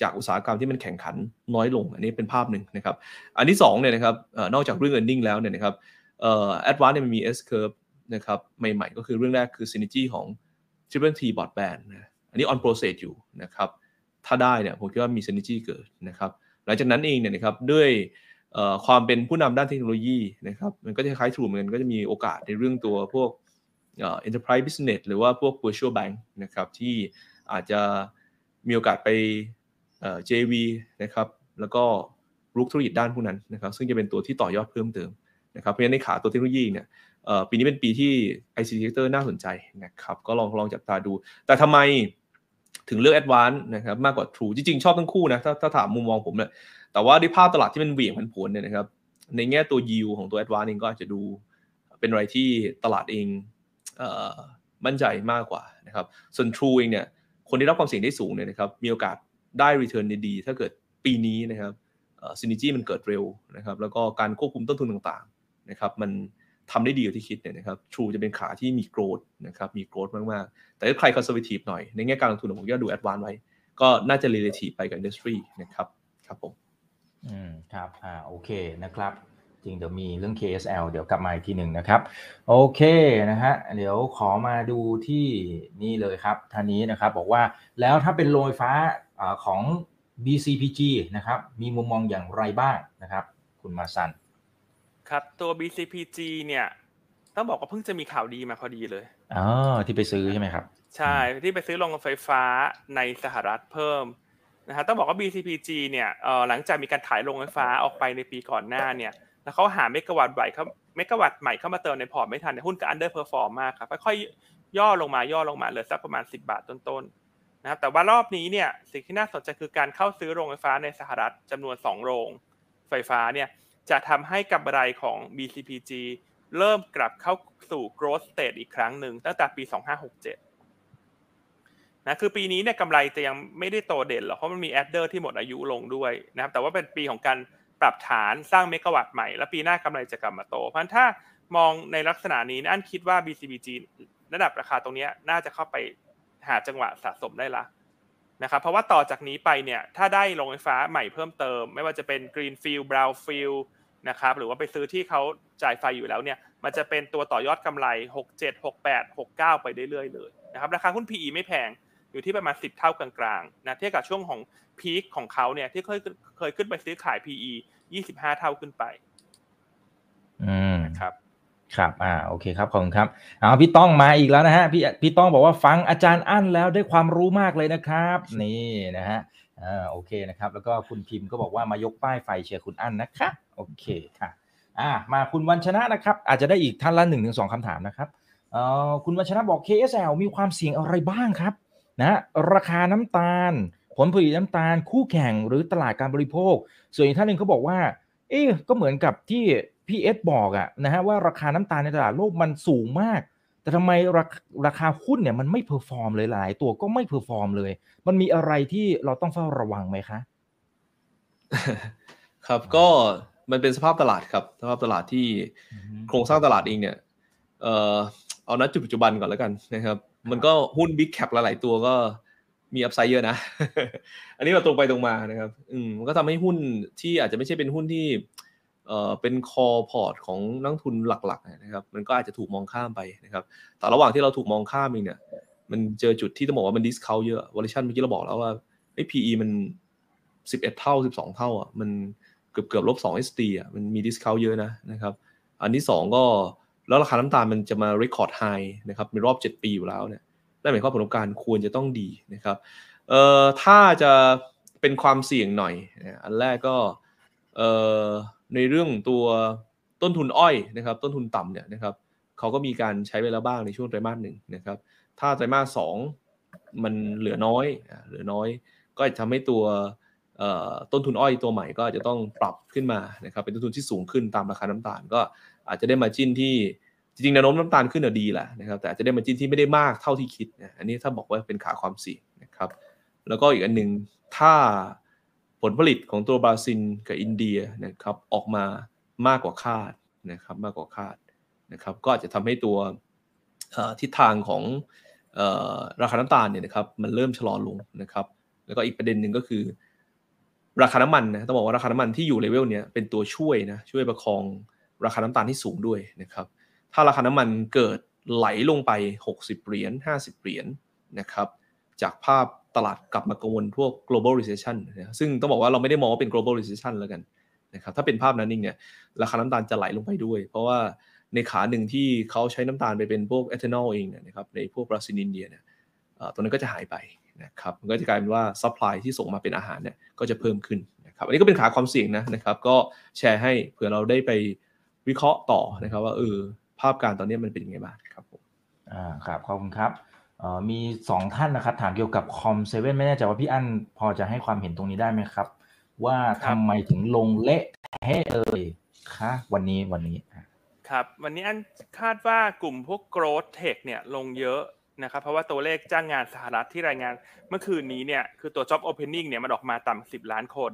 จากอุตสาหกรรมที่มันแข่งขันน้อยลง อันนี้เป็นภาพหนึ่งนะครับ อันที่2เนี่ยนะครับอนอกจากเรื่อง earning แล้วเนี่ยนะครับเอ่อ advance เนี่ยมันมี S curve นะครับใหม่ๆ ก็คือเรื่องแรกคือ synergy ของ Triple T broadband นะอันนี้ on process อยู่นะครับ ถ้าได้เนี่ยผมคิดว่ามี synergy เกิดนะครับ หลังจากนั้นเองเนี่ยนะครับด้วยความเป็นผู้นำด้านเทคโนโลยีนะครับมันก็จะคล้าย True เหมือนกันก็จะมีโอกาสในเรื่องตัวพวก enterprise business หรือว่าพวก virtual bank นะครับที่อาจจะมีโอกาสไปเอ่อ JV นะครับแล้วก็รุกธุรกิจด้านพวกนั้นนะครับซึ่งจะเป็นตัวที่ต่อยอดเพิ่มเติมนะครับเพราะฉะนั้นในขาตัวเทคโนโลยีเนี่ยเอ่อปีนี้เป็นปีที่ ICT sector น่าสนใจนะครับก็ลองลองจับตาดู แต่ทำไมถึงเลือก Advance นะครับมากกว่า True จริงๆ ชอบทั้งคู่นะถ้าถ้าถามมุมมองผมเนี่ยแต่ว่าด้วยภาพตลาดที่มันเหวี่ยงผันผวนเนี่ยนะครับในแง่ตัว yield ของตัว Advance เองก็อาจจะดูเป็นอะไรที่ตลาดเอง มั่นใจมากกว่านะครับส่วน True เองเนี่ยคนที่รับความเสี่ยงได้สูงเนี่ยนะครับมีโอกาสได้ return ดีๆถ้าเกิดปีนี้นะครับเอ่อ synergy มันเกิดเร็วนะครับแล้วก็การควบคุมต้นทุนต่างๆนะครับมันทำได้ดีกว่าที่คิดเนี่ยนะครับ True จะเป็นขาที่มี growth นะครับมี growth มากๆ แต่ถ้าใคร conservative หน่อย ในแง่การลงทุนผมก็ดู advance ไว้ ก็น่าจะ relative ไปกับ industry นะครับครับผม
อืมครับอ่าโอเคนะครับ จริงเดี๋ยวมีเรื่อง KSL เดี๋ยวกลับมาอีกทีหนึ่งนะครับ โอเคนะฮะเดี๋ยวขอมาดูที่นี่เลยครับท่านนี้นะครับ บอกว่าแล้วถ้าเป็นโรงไฟฟ้าอาของ BCPG นะครับ มีมุมมองอย่างไรบ้างนะครับ คุณมาซัน
ครับตัว BCPG เนี่ยต้องบอกว่าเพิ่งจะมีข่าวดีมาพอดีเลย
อ๋อที่ไปซื้อใช่ไหมครับ
ใช่ที่ไปซื้อโรงไฟฟ้าในสหรัฐเพิ่มนะฮะต้องบอกว่า BCPG เนี่ยเอ่อหลังจากมีการขายโรงไฟฟ้าออกไปในปีก่อนหน้าเนี่ย แล้วเขาหาเมกะวัตต์ใหม่เข้าเมกะวัตต์ใหม่เข้ามาเติมในพอร์ตไม่ทันเนี่ยหุ้นก็ underperform มากครับค่อยๆย่อลงมาย่อลงมาเหลือสักประมาณ 10 บาทต้นๆนะครับแต่ว่ารอบนี้เนี่ยสิ่งที่น่าสนใจคือการเข้าซื้อโรงไฟฟ้าในสหรัฐจำนวน 2 โรงไฟฟ้าเนี่ยจะทำให้กำไรของ BCPG เริ่มกลับเข้าสู่ growth stage อีกครั้งหนึ่งตั้งแต่ปี 2567นะคือปีนี้เนี่ยกำไรจะยังไม่ได้โตเด่นหรอกเพราะมันมี adder ที่หมดอายุลงด้วยนะครับแต่ว่าเป็นปีของการ ปรับฐานสร้างเมกะวัตต์ใหม่ แล้วปีหน้ากำไรจะกลับมาโต เพราะฉะนั้นถ้ามองในลักษณะนี้นะอันคิดว่า BCPG ระดับราคาตรงนี้น่าจะเข้าไปหาจังหวะสะสมได้ละนะครับเพราะว่าต่อจากนี้ไปเนี่ยถ้าได้โรงไฟฟ้าใหม่เพิ่มเติม ไม่ว่าจะเป็น Greenfield Brownfield นะครับหรือว่าไปซื้อที่เขาจ่ายไฟอยู่แล้วเนี่ยมันจะเป็นตัวต่อยอดกำไร 67 68 69 ไปเรื่อยๆเลยนะครับราคาหุ้น PE ไม่แพง อยู่ที่ประมาณ 10 เท่ากลางๆนะเทียบกับช่วงของพีคของเขาเนี่ยที่เคยเคยขึ้นไปซื้อขาย PE 25 เท่าขึ้นไป
อืม
นะครับ
ครับ อ่า โอเคครับ ขอบคุณครับ เอาพี่ต้องมาอีกแล้วนะฮะ พี่ พี่ต้องบอกว่าฟังอาจารย์อั้นแล้วได้ความรู้มากเลยนะครับ นี่นะฮะ อ่า โอเคนะครับ แล้วก็คุณพิมพ์ก็บอกว่ามายกป้ายไฟเชียร์คุณอั้นนะคะ โอเคค่ะ อ่า มาคุณวันชนะนะครับ อาจจะได้อีกท่านละหนึ่งถึงสองคำถามนะครับ เอ่อ คุณวันชนะบอก KSL มีความเสี่ยงอะไรบ้างครับ นะราคาน้ำตาล ผลผลิตน้ำตาล คู่แข่งหรือตลาดการบริโภค ส่วนอีกท่านหนึ่งเขาบอกว่า เอ๊ะก็เหมือนกับที่พี่เอสบอกอะนะฮะว่าราคาน้ำตาลในตลาดโลกมันสูงมาก แต่ทำไมราคาราคาหุ้นเนี่ยมันไม่ perform เลยหลายตัวก็ไม่ perform เลย มันมีอะไรที่เราต้องเฝ้าระวังไหมคะ
ครับก็มันเป็นสภาพตลาดครับสภาพตลาดที่โครงสร้างตลาดเองเนี่ยเอ่อเอาณจุดปัจจุบันก่อนแล้วกันนะครับ มันก็หุ้น big cap หลายๆตัวก็มี upside เยอะนะ อันนี้เราตรงไปตรงมานะครับ อืมมันก็ทำให้หุ้นที่อาจจะไม่ใช่เป็นหุ้นที่ เอ่อ เป็น core port ของนักลงทุนหลักๆนะครับ มันก็อาจจะถูกมองข้ามไปนะครับ แต่ระหว่างที่เราถูกมองข้ามเองเนี่ย มันเจอจุดที่ต้องบอกว่ามันดิสคาวเยอะวอล u ชันเมื่อกี้เราบอกแล้วว่าไอ้ PE มัน11เท่า12เท่าอะ มันเกือบเกือบลบ2 SD อะ มันมีดิสคาวเยอะนะนะครับ อันที่2ก็ แล้วราคาน้ำตาลมันจะมา record high นะครับในรอบ 7 ปีอยู่แล้วเนี่ยนั่นหมายความว่าผลประกอบการควรจะต้องดีนะครับเอ่อถ้าจะเป็นความเสี่ยงหน่อย อันแรกก็เอ่อในเรื่องตัวต้นทุนอ้อยนะครับต้นทุนต่ำเนี่ยนะครับเขาก็มีการใช้ไปแล้วบ้างในช่วงไตรมาสหนึ่งนะครับถ้าไตรมาสสองมันเหลือน้อยเหลือน้อย ก็จะทำให้ตัวเอ่อต้นทุนอ้อยตัวใหม่ก็จจะต้องปรับขึ้นมานะครับเป็นต้นทุนที่สูงขึ้นตามราคาน้ำตาลก็ อาจจะได้มาจิ้นที่จริงๆแนวโน้มน้ำตาลขึ้นอะดีแหละนะครับแต่อาจจะได้มาจิ้นที่ไม่ได้มากเท่าที่คิดนะอันนี้ถ้าบอกว่าเป็นขาความเสี่ยงนะครับแล้วก็อีกอันหนึ่งถ้าผลผลิตของตัวบราซิลกับอินเดียนะครับออกมามากกว่าคาดนะครับมากกว่าคาดนะครับก็อาจจะทำให้ตัวทิศทางของอราคาน้ำตาลเนี่ยนะครับมันเริ่มชะลอลงนะครับแล้วก็อีกประเด็นหนึ่งก็คือ ราคาน้ำมันนะต้องบอกว่าราคาน้ำมันที่อยู่เลเวลเนี้ยเป็นตัวช่วยนะช่วยประคอง ราคาน้ำตาลที่สูงด้วยนะครับ ถ้าราคาน้ำมันเกิดไหลลงไป 60 เหรียญ 50 เหรียญนะครับ จากภาพตลาดกลับมากังวลพวก global recession นะซึ่งต้องบอกว่าเราไม่ได้มองว่าเป็น global recession แล้วกันนะครับ ถ้าเป็นภาพนั้นเองเนี่ยราคาน้ำตาลจะไหลลงไปด้วย เพราะว่าในขาหนึ่งที่เขาใช้น้ำตาลไปเป็นพวกเอทานอลเองนะครับ ในพวกบราซิลอินเดียเนี่ยตัวนั้นก็จะหายไปนะครับ มันก็จะกลายเป็นว่า supply ที่ส่งมาเป็นอาหารเนี่ยก็จะเพิ่มขึ้นนะครับ อันนี้ก็เป็นขาความเสี่ยงนะนะครับ ก็แชร์ให้เผื่อเราได้ไป วิเคราะห์ต่อนะครับ ว่าเออภาพการตอนนี้มันเป็นยังไงบ้างครับผม
อ่าครับขอบคุณครับเอ่อมีสองท่านนะครับถามเกี่ยวกับคอมเซเว่นไม่แน่ใจว่าพี่อั้นพอจะให้ความเห็นตรงนี้ได้ไหมครับ ว่าทำไมถึงลงเละเทะเอ่ยคะวันนี้วันนี้อะ
ครับวันนี้อันคาดว่ากลุ่มพวก growth tech เนี่ยลงเยอะนะครับเพราะว่าตัวเลขจ้างงานสหรัฐที่รายงานเมื่อคืนนี้เนี่ยคือตัว job opening เนี่ยมันออกมาต่ำสิบล้านคน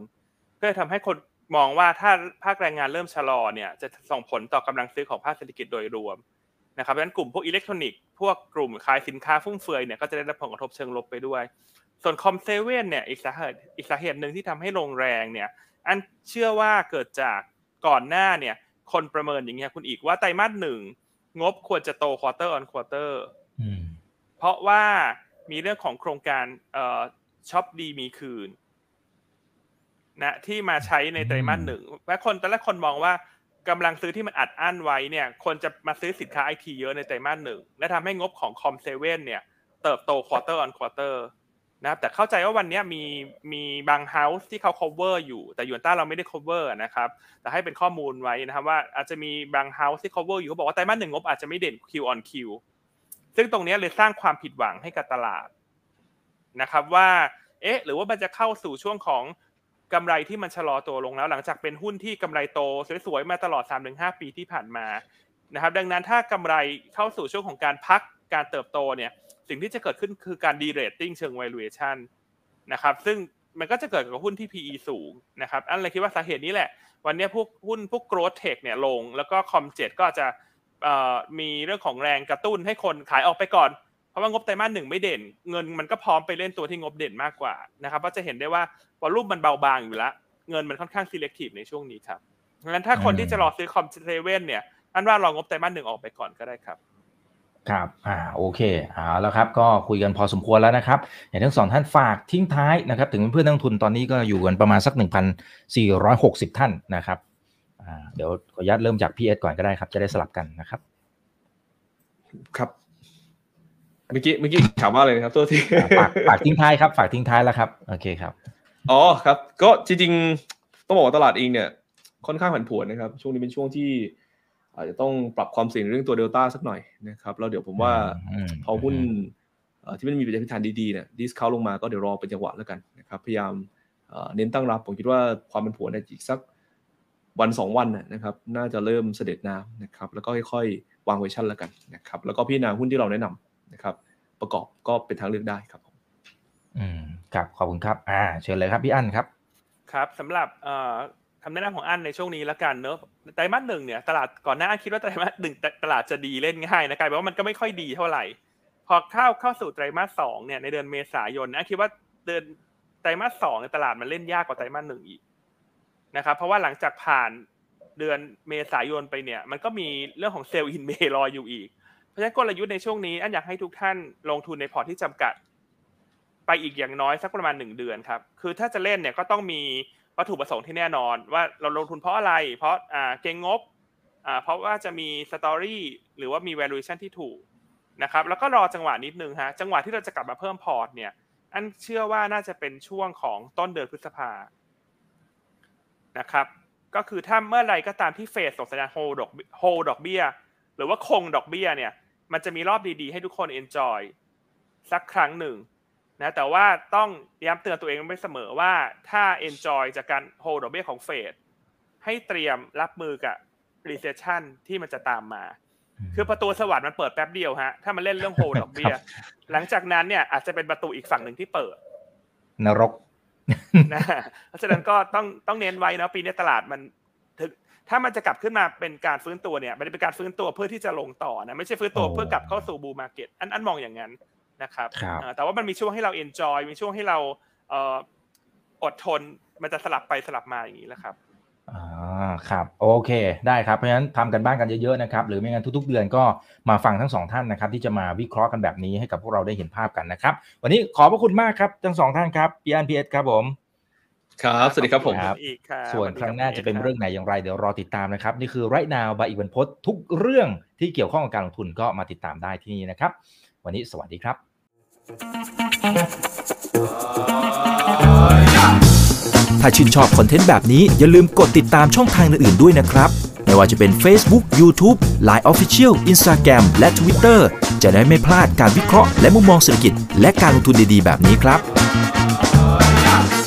ก็เลยทำให้คน มองว่าถ้าภาคแรงงานเริ่มชะลอเนี่ยจะส่งผลต่อกำลังซื้อของภาคเศรษฐกิจโดยรวมนะครับดังนั้นกลุ่มพวกอิเล็กทรอนิกส์พวกกลุ่มขายสินค้าฟุ่มเฟือยเนี่ยก็จะได้รับผลกระทบเชิงลบไปด้วย ส่วนคอมเซเว่นเนี่ยอีกสาเหตุอีกสาเหตุหนึ่งที่ทำให้ลงแรงเนี่ยอันเชื่อว่าเกิดจากก่อนหน้าเนี่ยคนประเมินอย่างเงี้ยคุณอีกว่าไตรมาสหนึ่งงบควรจะโต quarter on quarter
อืม
เพราะว่ามีเรื่องของโครงการเอ่อช็อปดีมีคืน นะที่มาใช้ในไตรมาสหนึ่งและคนตอนแรกคนมองว่ากำลังซื้อที่มันอัดอั้นไว้เนี่ยคนจะมาซื้อสินค้าไอทีเยอะในไตรมาสหนึ่งและทำให้งบของคอมเซเว่นเนี่ยเติบโต quarter on quarter นะครับแต่เข้าใจว่าวันนี้มีมีบาง house ที่เขา cover อยู่ แต่หยวนต้าเราไม่ได้ cover นะครับแต่ให้เป็นข้อมูลไว้นะครับว่าอาจจะมีบาง house ที่ cover อยู่เขาบอกว่าไตรมาสหนึ่งงบอาจจะไม่เด่น Q on Q ซึ่งตรงนี้เลยสร้างความผิดหวังให้กับตลาดนะครับว่าเอ๊ะหรือว่ามันจะเข้าสู่ช่วงของ กำไรที่มันชะลอตัวลงแล้ว หลังจากเป็นหุ้นที่กำไรโตสวยๆมาตลอด 3-5 ปีที่ผ่านมานะครับดังนั้นถ้ากำไรเข้าสู่ช่วงของการพักการเติบโตเนี่ยสิ่งที่จะเกิดขึ้นคือการ derating เชิง valuation นะครับซึ่งมันก็จะเกิดกับหุ้นที่ PE สูงนะครับอันเลยคิดว่าสาเหตุนี้แหละ วันนี้พวกหุ้นพวก growth tech เนี่ยลง แล้วก็คอมเซเว่นก็จะมีเรื่องของแรงกระตุ้นให้คนขายออกไปก่อน เพราะว่างบไตรมาสหนึ่งไม่เด่น เงินมันก็พร้อมไปเล่นตัวที่งบเด่นมากกว่านะครับก็จะเห็นได้ว่า volume มันเบาบางอยู่แล้วเงินมันค่อนข้าง selective ในช่วงนี้ครับงั้นถ้าคนที่จะรอซื้อคอมเซเว่นเนี่ยอันว่ารองบไตรมาสหนึ่งออกไปก่อนก็ได้ครับ
ครับ อ่า โอเค เอาแล้วครับ ก็คุยกันพอสมควรแล้วนะครับ อย่างทั้งสองท่านฝากทิ้งท้ายนะครับ ถึงเพื่อนนักลงทุนตอนนี้ก็อยู่กันประมาณสัก 1,460 ท่านนะครับอ่อ่า เดี๋ยวขออนุญาตเริ่มจากพี่เอสก่อนก็ได้ครับ จะได้สลับกันนะครับ
ครับ เมื่อกี้เมื่อกี้ถามว่าอะไรนะครับตัวที่
อ่าฝากฝากทิ้งท้ายครับฝากทิ้งท้ายแล้วครับโอเคครับ
อ๋อครับ ก็จริงๆต้องบอกว่าตลาดเองเนี่ย ค่อนข้างผันผวนนะครับ ช่วงนี้เป็นช่วงที่ อาจจะต้องปรับความเสี่ยงเรื่องตัวเดลต้าสักหน่อยนะครับแล้วเดี๋ยวผมว่า
อืม
พอหุ้นเอ่อที่มันมีปัจจัยพื้นฐานดีๆเนี่ย discount ลงมาก็เดี๋ยวรอเป็นจังหวะแล้วกันนะครับ พยายามเอ่อเน้นตั้งรับผมคิดว่าความเป็นผัวนในยอีกสักวันสองวันน่ะนะครับ น่าจะเริ่มสะเด็ดน้ำนะครับ แล้วก็ค่อยๆ วางเวอร์ชันแล้วกันนะครับ แล้วก็พี่นาหุ้นที่เราแนะนำ นะครับ ประกอบก็เป็นทางเลือกได้ครับผม
อืมครับขอบคุณครับ อ่า เชิญเลยครับพี่อั้นครับ
ครับสำหรับเอ่อคำแนะนำของอันในช่วงนี้ละกันเนอะไตรมาสหนึ่งเนี่ยตลาดก่อนหน้าอันคิดว่าไตรมาสหนึ่งตลาดจะดีเล่นง่ายนะกลายเป็นว่ามันก็ไม่ค่อยดีเท่าไหร่ พอเข้าเข้าสู่ไตรมาสสองเนี่ยในเดือนเมษายนอันคิดว่าเดือนไตรมาสสองในยตลาดมันเล่นยากกว่าไตรมาสหนึ่งอีกนะครับเพราะว่าหลังจากผ่านเดือนเมษายนไปเนี่ย มันก็มีเรื่องของ Sell in May รออยู่อีกเพราะฉะนั้นกลยุทธ์ในช่วงนี้อันอยากให้ทุกท่านลงทุนในพอร์ตที่จำกัด ไปอีกอย่างน้อยสักประมาณหนึ่งเดือนครับ คือถ้าจะเล่นเนี่ยก็ต้องมีวัตถุประสงค์ที่แน่นอน ว่าเราลงทุนเพราะอะไร เพราะอ่าเก็งงบอ่าเพราะว่าจะมี story หรือว่ามี valuation ที่ถูกนะครับ แล้วก็รอจังหวะนิดนึงฮะจังหวะที่เราจะกลับมาเพิ่มพอร์ตเนี่ยอันเชื่อว่าน่าจะเป็นช่วงของต้นเดือนพฤษภานะครับ ก็คือถ้าเมื่อไรก็ตามที่เฟสส่งสัญญาณโฮดอกโฮดอกเบี้ยหรือว่าคงดอกเบี้ยเนี่ย มันจะมีรอบดีๆ ให้ทุกคน enjoy สักครั้งหนึ่งนะแต่ว่าต้องย้ำเตือนตัวเองไว้เสมอว่าถ้า enjoy จากการ hold ดอกเบี้ยของเฟดให้เตรียมรับมือกับ recession ที่มันจะตามมา คือประตูสวรรค์มันเปิดแป๊บเดียวฮะถ้ามันเล่นเรื่อง hold ดอกเบี้ยหลังจากนั้นเนี่ยอาจจะเป็นประตูอีกฝั่งหนึ่งที่เปิด
นรก
นะเพราะฉะนั้นก็ต้องต้องเน้นไว้นะปีนี้ตลาดมันถึง ถ้ามันจะกลับขึ้นมาเป็นการฟื้นตัวเนี่ยมันเป็นการฟื้นตัวเพื่อที่จะลงต่อนะไม่ใช่ฟื้นตัว
โอ้
เพื่อกลับเข้าสู่บูมาเก็ตอันอันมองอย่างนั้นนะครับ
ครับ
อ่าแต่ว่ามันมีช่วงให้เราเอนจอยมีช่วงให้เราเอ่ออดทนมันจะสลับไปสลับมาอย่างนี้แหละครับ
อ่าครับโอเคได้ครับเพราะฉะนั้นทำกันบ้านกันเยอะๆนะครับหรือไม่งั้นทุกๆ เดือนก็มาฟังทั้งสองท่านนะครับที่จะมาวิเคราะห์กันแบบนี้ให้กับพวกเราได้เห็นภาพกันนะครับวันนี้ขอบพระคุณมากครับทั้งสองท่านครับพี่อันพีเอสครับผม
ครับ สวัสดีครับผม
ครับ
อีกครับ
ส่วน
ส
ค
สดี
รั้งหน้า
บ
จะเป็น
คบ
เรื่องไหนอย่างไร เดี๋ยวรอติดตามนะครับ นี่คือไรนาวบายอีกวันพศทุกเรื่องที่เกี่ยวข้องกับการลงทุนก็มาติดตามได้ที่นี่นะครับ วันนี้สวัสดีครับ
ถ้าชื่นชอบคอนเทนต์แบบนี้อย่าลืมกดติดตามช่องทางอื่นๆด้วยนะครับไม่ว่าจะเป็น Facebook, YouTube, Line Official, Instagram และ Twitter จะได้ไม่พลาดการวิเคราะห์และมุมมองเศรษฐกิจ และการลงทุนดีๆ แบบนี้ครับ